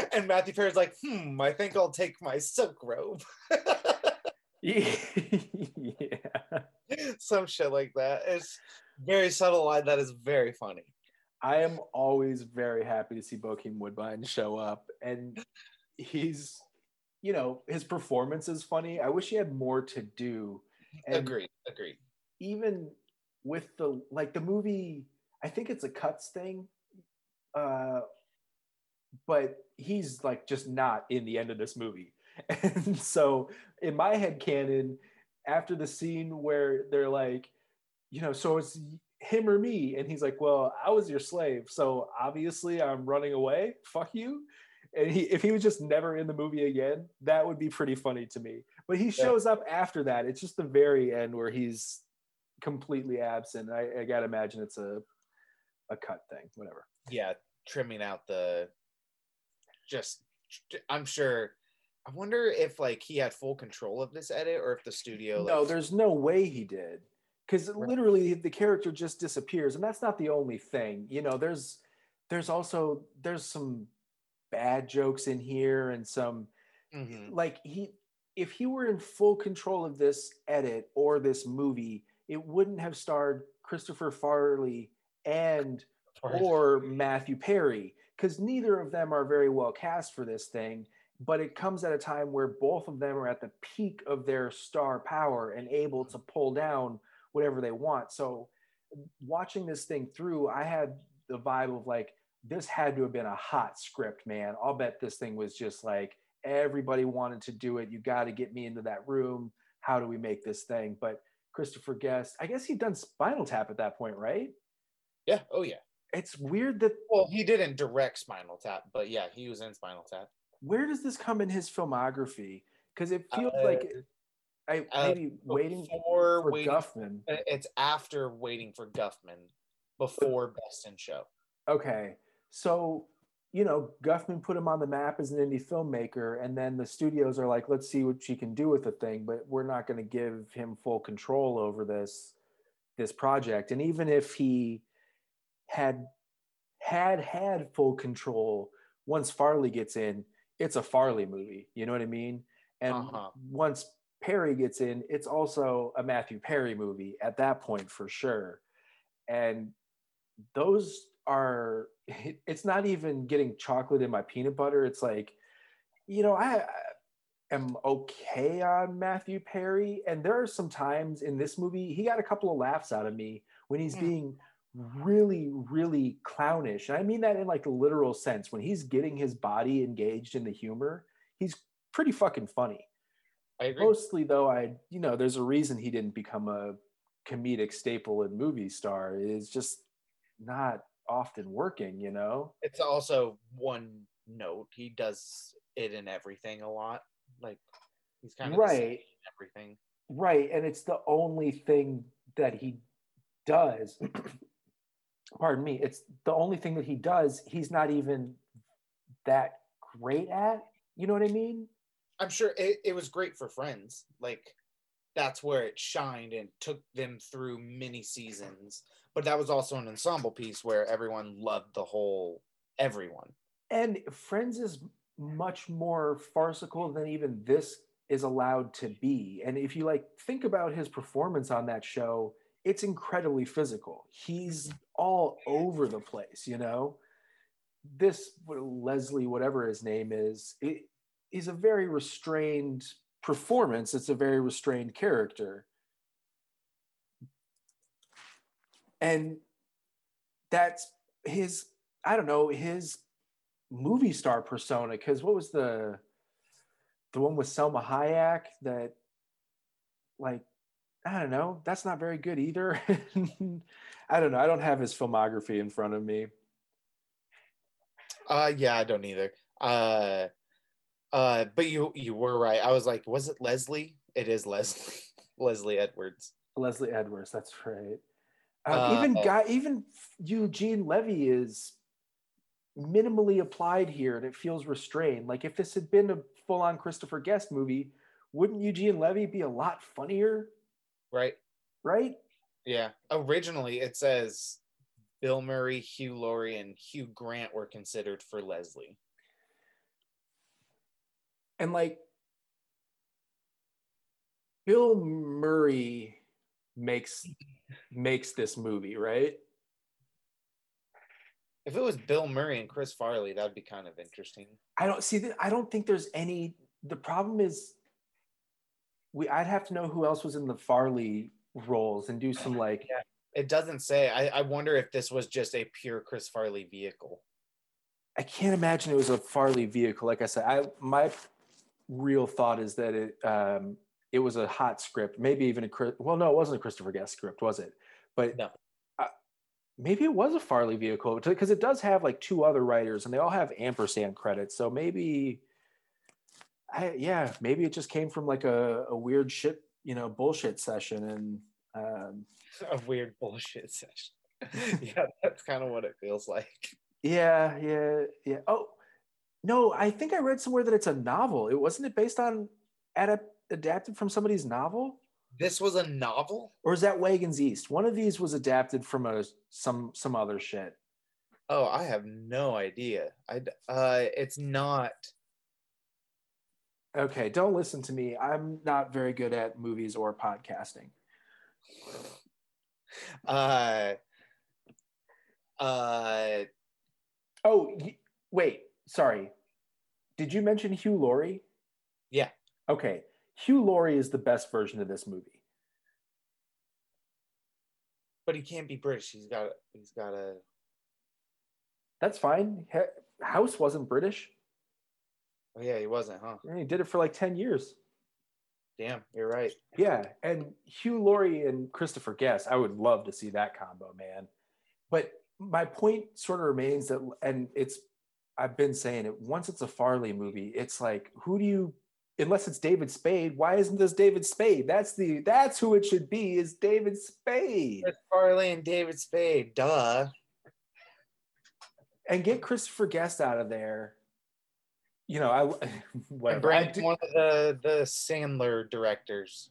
*laughs* and Matthew Perry's like, "Hmm, I think I'll take my silk robe." *laughs* yeah, *laughs* Some shit like that. It's very subtle line that is very funny. I am always very happy to see Bokeem Woodbine show up, and he's, you know, his performance is funny. I wish he had more to do. And agreed. Agreed. even with the like the movie i think it's a cuts thing uh but he's like just not in the end of this movie. *laughs* And so in my head canon after the scene where they're like you know so it's him or me and he's like well i was your slave so obviously i'm running away. Fuck you. And he if he was just never in the movie again that would be pretty funny to me. But he shows up after that. It's just the very end where he's completely absent. I, I gotta imagine it's a a cut thing whatever. Yeah, trimming out the just I'm sure I wonder if like he had full control of this edit or if the studio no there's no way he did because Right. literally the character just disappears and that's not the only thing you know there's there's also there's some bad jokes in here and some Mhm. like he if he were in full control of this edit or this movie it wouldn't have starred christopher farley and or Matthew Perry, because neither of them are very well cast for this thing. But it comes at a time where both of them are at the peak of their star power and able to pull down whatever they want. So, watching this thing through, I had the vibe of like, this had to have been a hot script, man. I'll bet this thing was just like, everybody wanted to do it. You got to get me into that room. How do we make this thing? But Christopher Guest, I guess he'd done Spinal Tap at that point, right? yeah, oh yeah. It's weird that Well, he didn't direct Spinal Tap, but yeah, he was in Spinal Tap. where does this come in his filmography? Because it feels Uh, like I uh, maybe waiting for waiting, Guffman. it's after waiting for Guffman, before Best in Show. Okay, so you know Guffman put him on the map as an indie filmmaker, and then the studios are like, let's see what she can do with the thing, but we're not going to give him full control over this this project. And even if he had had had full control once Farley gets in, it's a Farley movie. You know what I mean? And Uh-huh. once Perry gets in, it's also a Matthew Perry movie at that point for sure. And those are *laughs* it's not even getting chocolate in my peanut butter. It's like, you know, I, I am okay on Matthew Perry. And there are some times in this movie, he got a couple of laughs out of me when he's Mm. being really, really clownish. And I mean that in like the literal sense. When he's getting his body engaged in the humor, he's pretty fucking funny. I agree. Mostly though, I you know, there's a reason he didn't become a comedic staple and movie star. It's just not often working, you know? It's also one note. He does it in everything a lot. Like he's kind of Right. in everything. Right. And it's the only thing that he does. Pardon me. It's the only thing that he does. He's not even that great at. You know what I mean? I'm sure it, it was great for Friends. Like that's where it shined and took them through many seasons. But that was also an ensemble piece where everyone loved the whole everyone. And Friends is much more farcical than even this is allowed to be. And if you like think about his performance on that show, it's incredibly physical. He's all over the place, you know. This Leslie, whatever his name is, it is a very restrained performance. It's a very restrained character. And that's his, I don't know, his movie star persona. Because what was the the one with Salma Hayek that like I don't know, that's not very good either. *laughs* I don't know. I don't have his filmography in front of me. Uh yeah, I don't either. Uh uh but you you were right. I was like, was it Leslie? It is Leslie. *laughs* Leslie Edwards. Leslie Edwards, that's right. Um, even Uh, guy, even Eugene Levy is minimally applied here, and it feels restrained. Like if this had been a full-on Christopher Guest movie, wouldn't Eugene Levy be a lot funnier? Right? Right? Yeah. Originally it says Bill Murray, Hugh Laurie, and Hugh Grant were considered for Leslie. and like Bill Murray makes makes this movie, right? If it was Bill Murray and Chris Farley, that'd be kind of interesting. I don't see that. I don't think there's any. The problem is, we. I'd have to know who else was in the Farley roles and do *laughs* some like. It doesn't say. I, I wonder if this was just a pure Chris Farley vehicle. I can't imagine it was a Farley vehicle. Like I said, I my real thought is that it um, it was a hot script, maybe even a Chris- well, no, it wasn't a Christopher Guest script, was it? But No. maybe it was a Farley vehicle because it does have like two other writers and they all have ampersand credits. So maybe, I, yeah, maybe it just came from like a, a weird shit, you know, bullshit session and. Um, *laughs* A weird bullshit session. *laughs* yeah, that's kind of what it feels like. Yeah, yeah, yeah. Oh, no, I think I read somewhere that it's a novel. It wasn't it based on adap- adapted from somebody's novel, This was a novel? or is that Wagons East? One of these was adapted from a some some other shit. Oh, I have no idea. I uh it's not Okay, don't listen to me. I'm not very good at movies or podcasting. uh uh Oh, y- wait, sorry. Did you mention Hugh Laurie? Yeah. Okay, Hugh Laurie is the best version of this movie. but he can't be British. He's got he's got a That's fine. House wasn't British. Oh yeah, he wasn't, huh? And He did it for like 10 years. Damn, you're right. Yeah, and Hugh Laurie and Christopher Guest, I would love to see that combo, man. But my point sort of remains that, and it's, I've been saying it. Once it's a Farley movie, it's like, who do you, unless it's David Spade? Why isn't this David Spade? That's the, that's who it should be. Is David Spade? Chris Farley and David Spade, duh. And get Christopher Guest out of there. You know, I, *laughs* And whatever. I one of the the Sandler directors.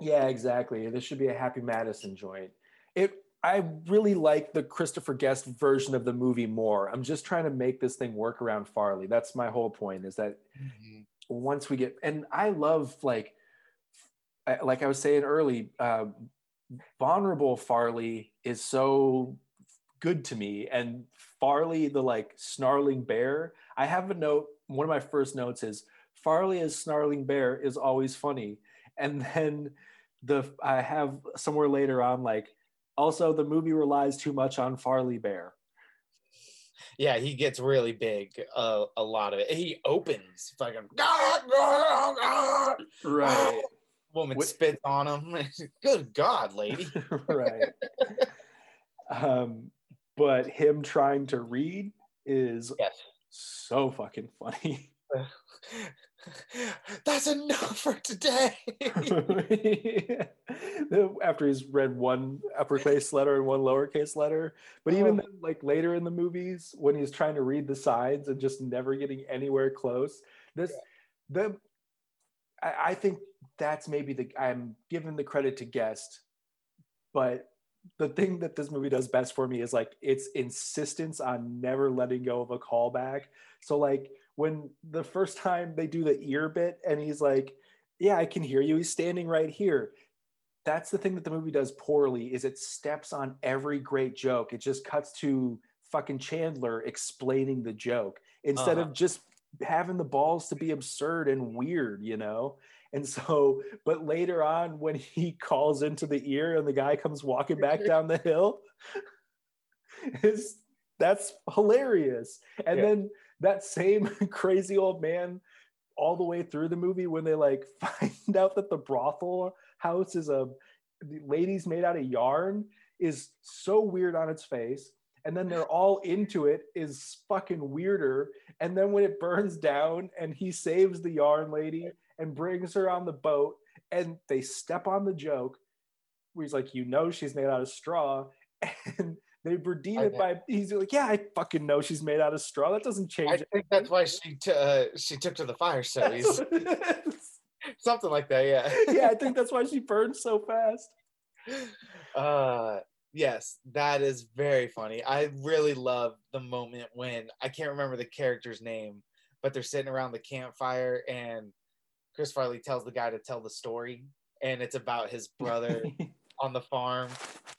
Yeah, exactly. This should be a Happy Madison joint. It I really like the Christopher Guest version of the movie more. I'm just trying to make this thing work around Farley. That's my whole point. Is that Mhm. once we get and I love like like I was saying early, uh, vulnerable Farley is so good to me, and Farley the like snarling bear. I have a note. One of my first notes is Farley as snarling bear is always funny, and *laughs* then the I have somewhere later on like also the movie relies too much on Farley bear. Yeah, he gets really big. Uh, a lot of it. He opens fucking. Right. *laughs* Woman spits on him. *laughs* Good God, lady. right. um, but him trying to read is Yes. so fucking funny. *laughs* *laughs* That's enough for today. *laughs* After he's read one uppercase letter and one lowercase letter, but even Oh. then, like later in the movies when he's trying to read the signs and just never getting anywhere close, this the I, I think that's maybe the I'm giving the credit to Guest, but the thing that this movie does best for me is like its insistence on never letting go of a callback. So like when the first time they do the ear bit and he's like, "Yeah, I can hear you. He's standing right here." That's the thing that the movie does poorly is it steps on every great joke. It just cuts to fucking Chandler explaining the joke instead Uh-huh. of just having the balls to be absurd and weird, you know? And so, but later on, when he calls into the ear and the guy comes walking back *laughs* down the hill, *laughs* is that's hilarious. And Yeah. then that same *laughs* crazy old man, all the way through the movie, when they like find out that the brothel house is a the ladies made out of yarn, is so weird on its face. And then they're all into it is fucking weirder. And then when it burns down and he saves the yarn lady and brings her on the boat and they step on the joke where he's like, you know, she's made out of straw. *laughs* And they redeem it by, he's like, yeah, I fucking know she's made out of straw. That doesn't change I it. think that's why she t- uh, she took to the fire so *laughs* That's easy. what it is. *laughs* Something like that, yeah. yeah, I think that's why she burns so fast. uh yes that is very funny i really love the moment when i can't remember the character's name but they're sitting around the campfire and chris farley tells the guy to tell the story and it's about his brother *laughs* on the farm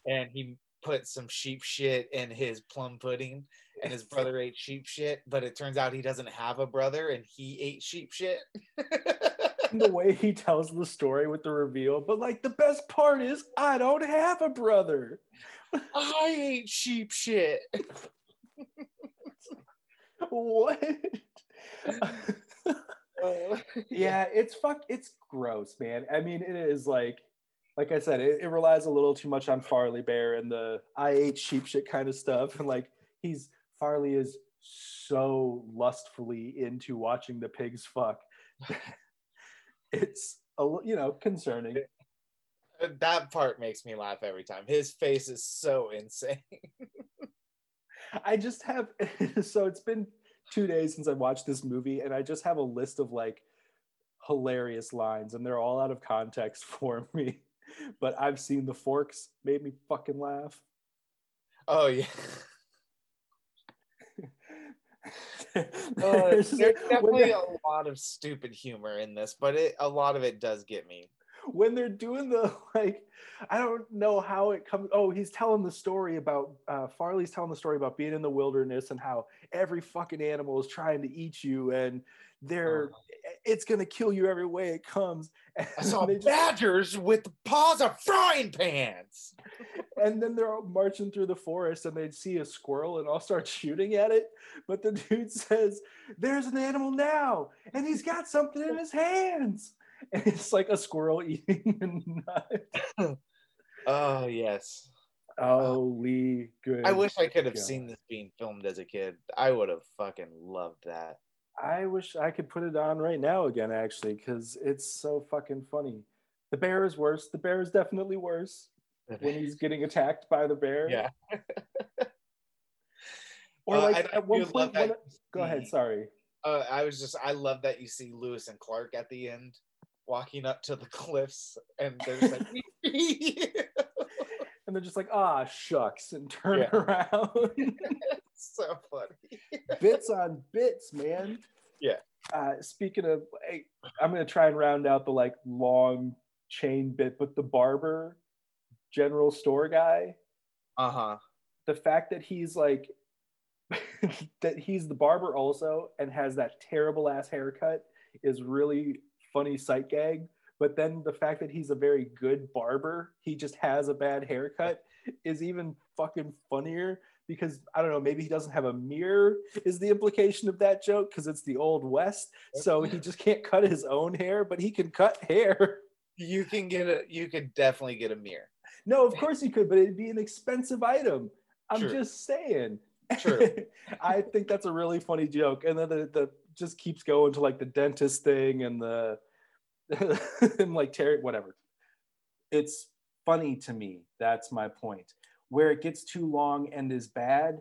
and he put some sheep shit in his plum pudding and his brother ate sheep shit but it turns out he doesn't have a brother and he ate sheep shit *laughs* the way he tells the story with the reveal. But like the best part is, I don't have a brother. i ate sheep shit *laughs* What? *laughs* Uh, yeah, it's fuck. It's gross, man. I mean, it is like, like I said, it, it relies a little too much on Farley Bear and the I ate sheep shit kind of stuff, *laughs* and like he's Farley is so lustfully into watching the pigs fuck. *laughs* it's a you know concerning. that part makes me laugh every time. His face is so insane. I just have so it's been two days since I watched this movie, and I just have a list of like hilarious lines, and they're all out of context *laughs* for me. But I've seen the forks made me fucking laugh. Oh yeah. *laughs* Uh, There's- definitely a lot of stupid humor in this, but it a lot of it does get me. When they're doing the *laughs* like, I don't know how it comes. Oh, he's telling the story about uh, Farley's telling the story about being in the wilderness and how every fucking animal is trying to eat you, and they're it's gonna kill you every way it comes. *laughs* I saw just- badgers with paws of frying pans. *laughs* and then they're all marching through the forest and they'd see a squirrel and all start shooting at it. But the dude says, There's an animal now, and he's got something in his hands. *laughs* And it's like a squirrel *laughs* eating a nut. *laughs* Oh yes. Holy good. I wish I could have God. seen this being filmed as a kid. I would have fucking loved that. I wish I could put it on right now again, actually, because it's so fucking funny. The bear is worse. The bear is definitely worse when he's getting attacked by the bear. Yeah. Or Uh, like I at one point, that go ahead. Sorry. Uh, I was just I love that you see Lewis and Clark at the end walking up to the cliffs and they're just like *laughs* *laughs* and they're just like, ah, shucks, and turn Yeah. around. *laughs* so funny. bits on bits, man. Yeah. Uh, speaking of, hey, I'm gonna try and round out the like long chain bit, but the barber, general store guy, Uh huh. the fact that he's like, that he's the barber also and has that terrible ass haircut is really funny sight gag. But then the fact that he's a very good barber, he just has a bad haircut, is even fucking funnier because I don't know, maybe he doesn't have a mirror, is the implication of that joke because it's the old west. So he just can't cut his own hair, but he can cut hair. You can get a. You could definitely get a mirror. No, of course you could, but it'd be an expensive item. I'm True. just saying. True. *laughs* I think that's a really funny joke. And then the, the just keeps going to like the dentist thing and the *laughs* and like Terry, whatever. It's funny to me. That's my point. Where it gets too long and is bad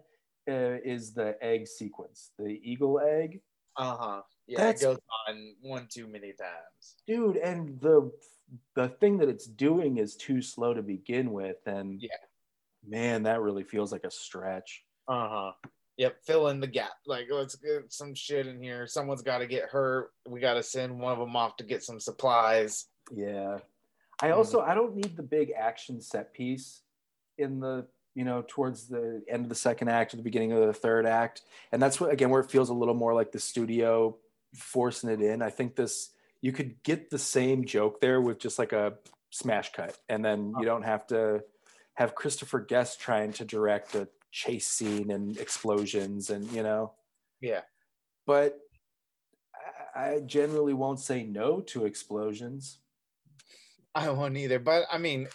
uh, is the egg sequence, the eagle egg. Uh huh. Yeah, That's- it goes on one too many times. dude and the the thing that it's doing is too slow to begin with and Yeah. man that really feels like a stretch Uh huh. Yep, fill in the gap. Like, let's get some shit in here. Someone's got to get hurt. We got to send one of them off to get some supplies. yeah i Mhm. also i don't need the big action set piece in the you know towards the end of the second act or the beginning of the third act and that's what again where it feels a little more like the studio forcing it in i think this you could get the same joke there with just like a smash cut and then you don't have to have christopher guest trying to direct a chase scene and explosions and you know Yeah. but I- i generally won't say no to explosions I won't either. But I mean,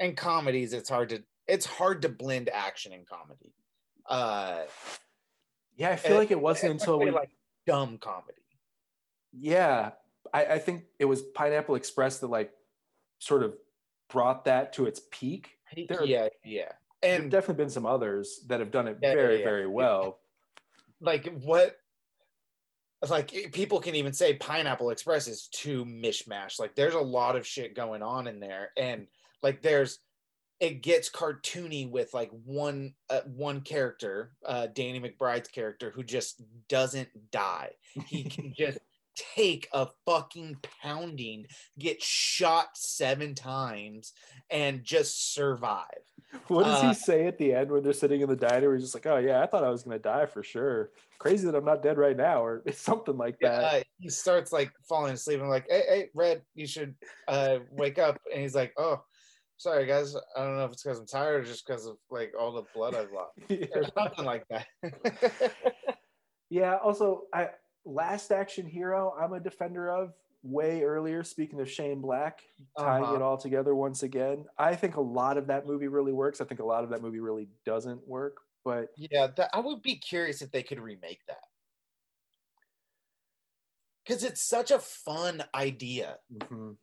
in comedies, it's hard to it's hard to blend action and comedy. Uh, yeah i feel like it wasn't until we like dumb comedy. yeah I, I think it was pineapple express that like sort of brought that to its peak There- yeah, yeah. And definitely been some others that have done it Yeah, yeah, very yeah. very well. Like what like people can even say pineapple express is too mishmash. Like there's a lot of shit going on in there. And like there's it gets cartoony with like one uh, one character uh danny mcbride's character who just doesn't die. He can *laughs* just take a fucking pounding get shot seven times and just survive. What does Uh, he say at the end when they're sitting in the diner? He's just like oh yeah i thought i was gonna die for sure. Crazy that i'm not dead right now or *laughs* something like that. uh, he starts like falling asleep. And I'm like, hey, hey, Red, you should uh, wake up. And he's like, oh, sorry guys, I don't know if it's because I'm tired or just because of like all the blood I've lost. *laughs* Or something like that. *laughs* Yeah. Also, I last action hero. I'm a defender of way earlier. Speaking of Shane Black, tying Uh-huh. it all together once again. I think a lot of that movie really works. I think a lot of that movie really doesn't work. But yeah, that, I would be curious if they could remake that because it's such a fun idea. mhm.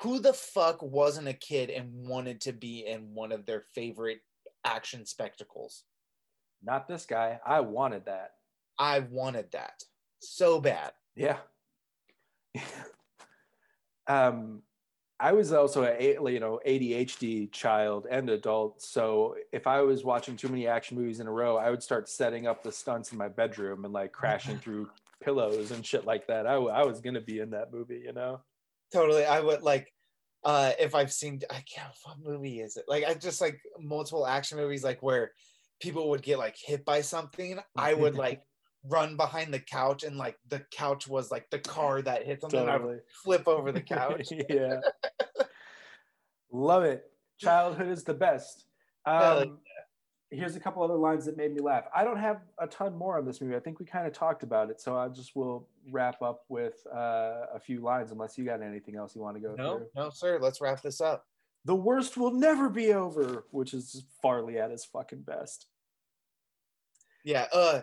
Who the fuck wasn't a kid and wanted to be in one of their favorite action spectacles? not this guy. I wanted that. I wanted that so bad. Yeah. *laughs* um, I was also a you know ADHD child and adult, so if I was watching too many action movies in a row, I would start setting up the stunts in my bedroom and like crashing through pillows and shit like that. I, I was gonna be in that movie, you know. totally i would like uh if i've seen i can't what movie is it like i just like multiple action movies like where people would get like hit by something i would *laughs* like run behind the couch and like the couch was like the car that hit something and i would flip over the couch *laughs* yeah. Love it. Childhood is the best. Yeah, Um, like here's a couple other lines that made me laugh. I don't have a ton more on this movie. I think we kind of talked about it, so I just will wrap up with uh, a few lines, unless you got anything else you want to go no through. no sir let's wrap this up The worst will never be over, which is Farley at his fucking best. yeah uh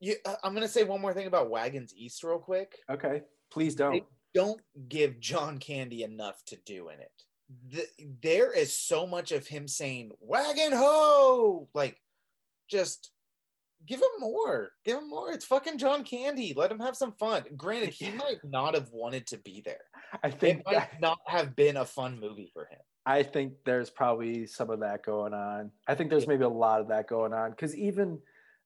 you, uh, i'm gonna say one more thing about wagons east real quick Okay, please don't. don't give John Candy enough to do in it. The, there is so much of him saying "wagon ho," like just give him more. Give him more. It's fucking John Candy. Let him have some fun. Granted, he *laughs* might not have wanted to be there. I It think might *laughs* not have been a fun movie for him. I think there's probably some of that going on. I think there's maybe a lot of that going on because even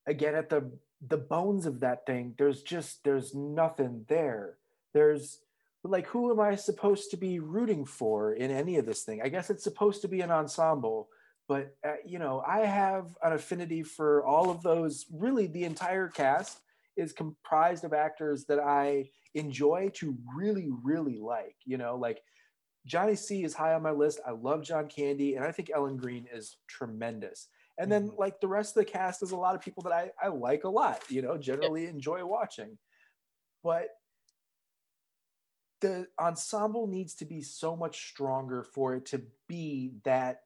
again at the the bones of that thing, there's just there's nothing there. There's like who am I supposed to be rooting for in any of this thing? I guess it's supposed to be an ensemble, but uh, you know I have an affinity for all of those. Really, the entire cast is comprised of actors that I enjoy to really, really like. You know, like Johnny C is high on my list. I love John Candy, and I think Ellen Greene is tremendous. And then, mm-hmm. like the rest of the cast, is a lot of people that I, I like a lot. You know, generally yeah. enjoy watching. But the ensemble needs to be so much stronger for it to be that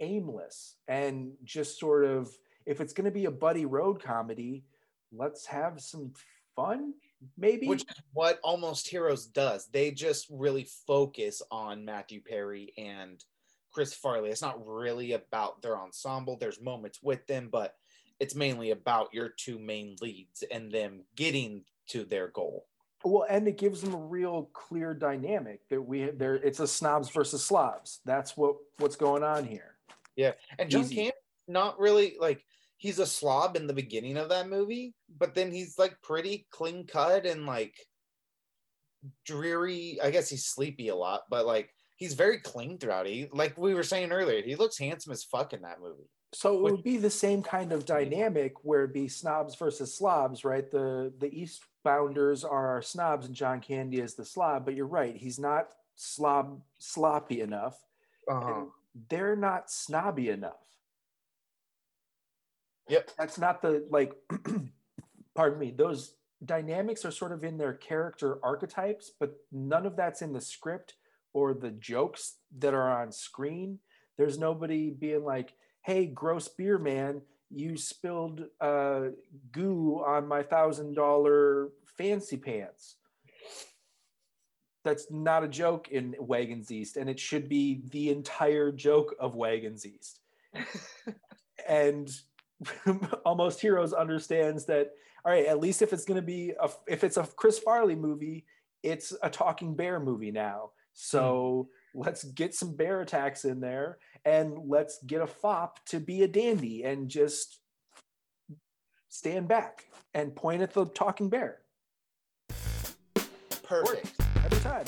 aimless and just sort of if it's going to be a buddy road comedy let's have some fun maybe which is what almost heroes does they just really focus on matthew perry and chris farley. It's not really about their ensemble. There's moments with them but it's mainly about your two main leads and them getting to their goal. Well and it gives them a real clear dynamic that we there it's a snobs versus slobs. That's what what's going on here. Yeah. And john Camp not really like he's a slob in the beginning of that movie, but then he's like pretty clean cut and like dreary. I guess he's sleepy a lot, but like he's very clean throughout. He like we were saying earlier, he looks handsome as fuck in that movie. So it would be the same kind of dynamic where it'd be snobs versus slobs, right? The the Eastbounders are our snobs and John Candy is the slob, but you're right, he's not slob sloppy enough. Uh-huh. They're not snobby enough. Yep. That's not the like *clears throat* pardon me, those dynamics are sort of in their character archetypes, but none of that's in the script or the jokes that are on screen. There's nobody being like, "Hey, gross beer man, you spilled uh, goo on my thousand dollar fancy pants." That's not a joke in Wagons East, and it should be the entire joke of Wagons East. *laughs* and *laughs* almost heroes understands that all right at least if it's going to be a, if it's a chris farley movie it's a talking bear movie now so mm. let's get some bear attacks in there and let's get a fop to be a dandy and just stand back and point at the talking bear. Perfect. Every time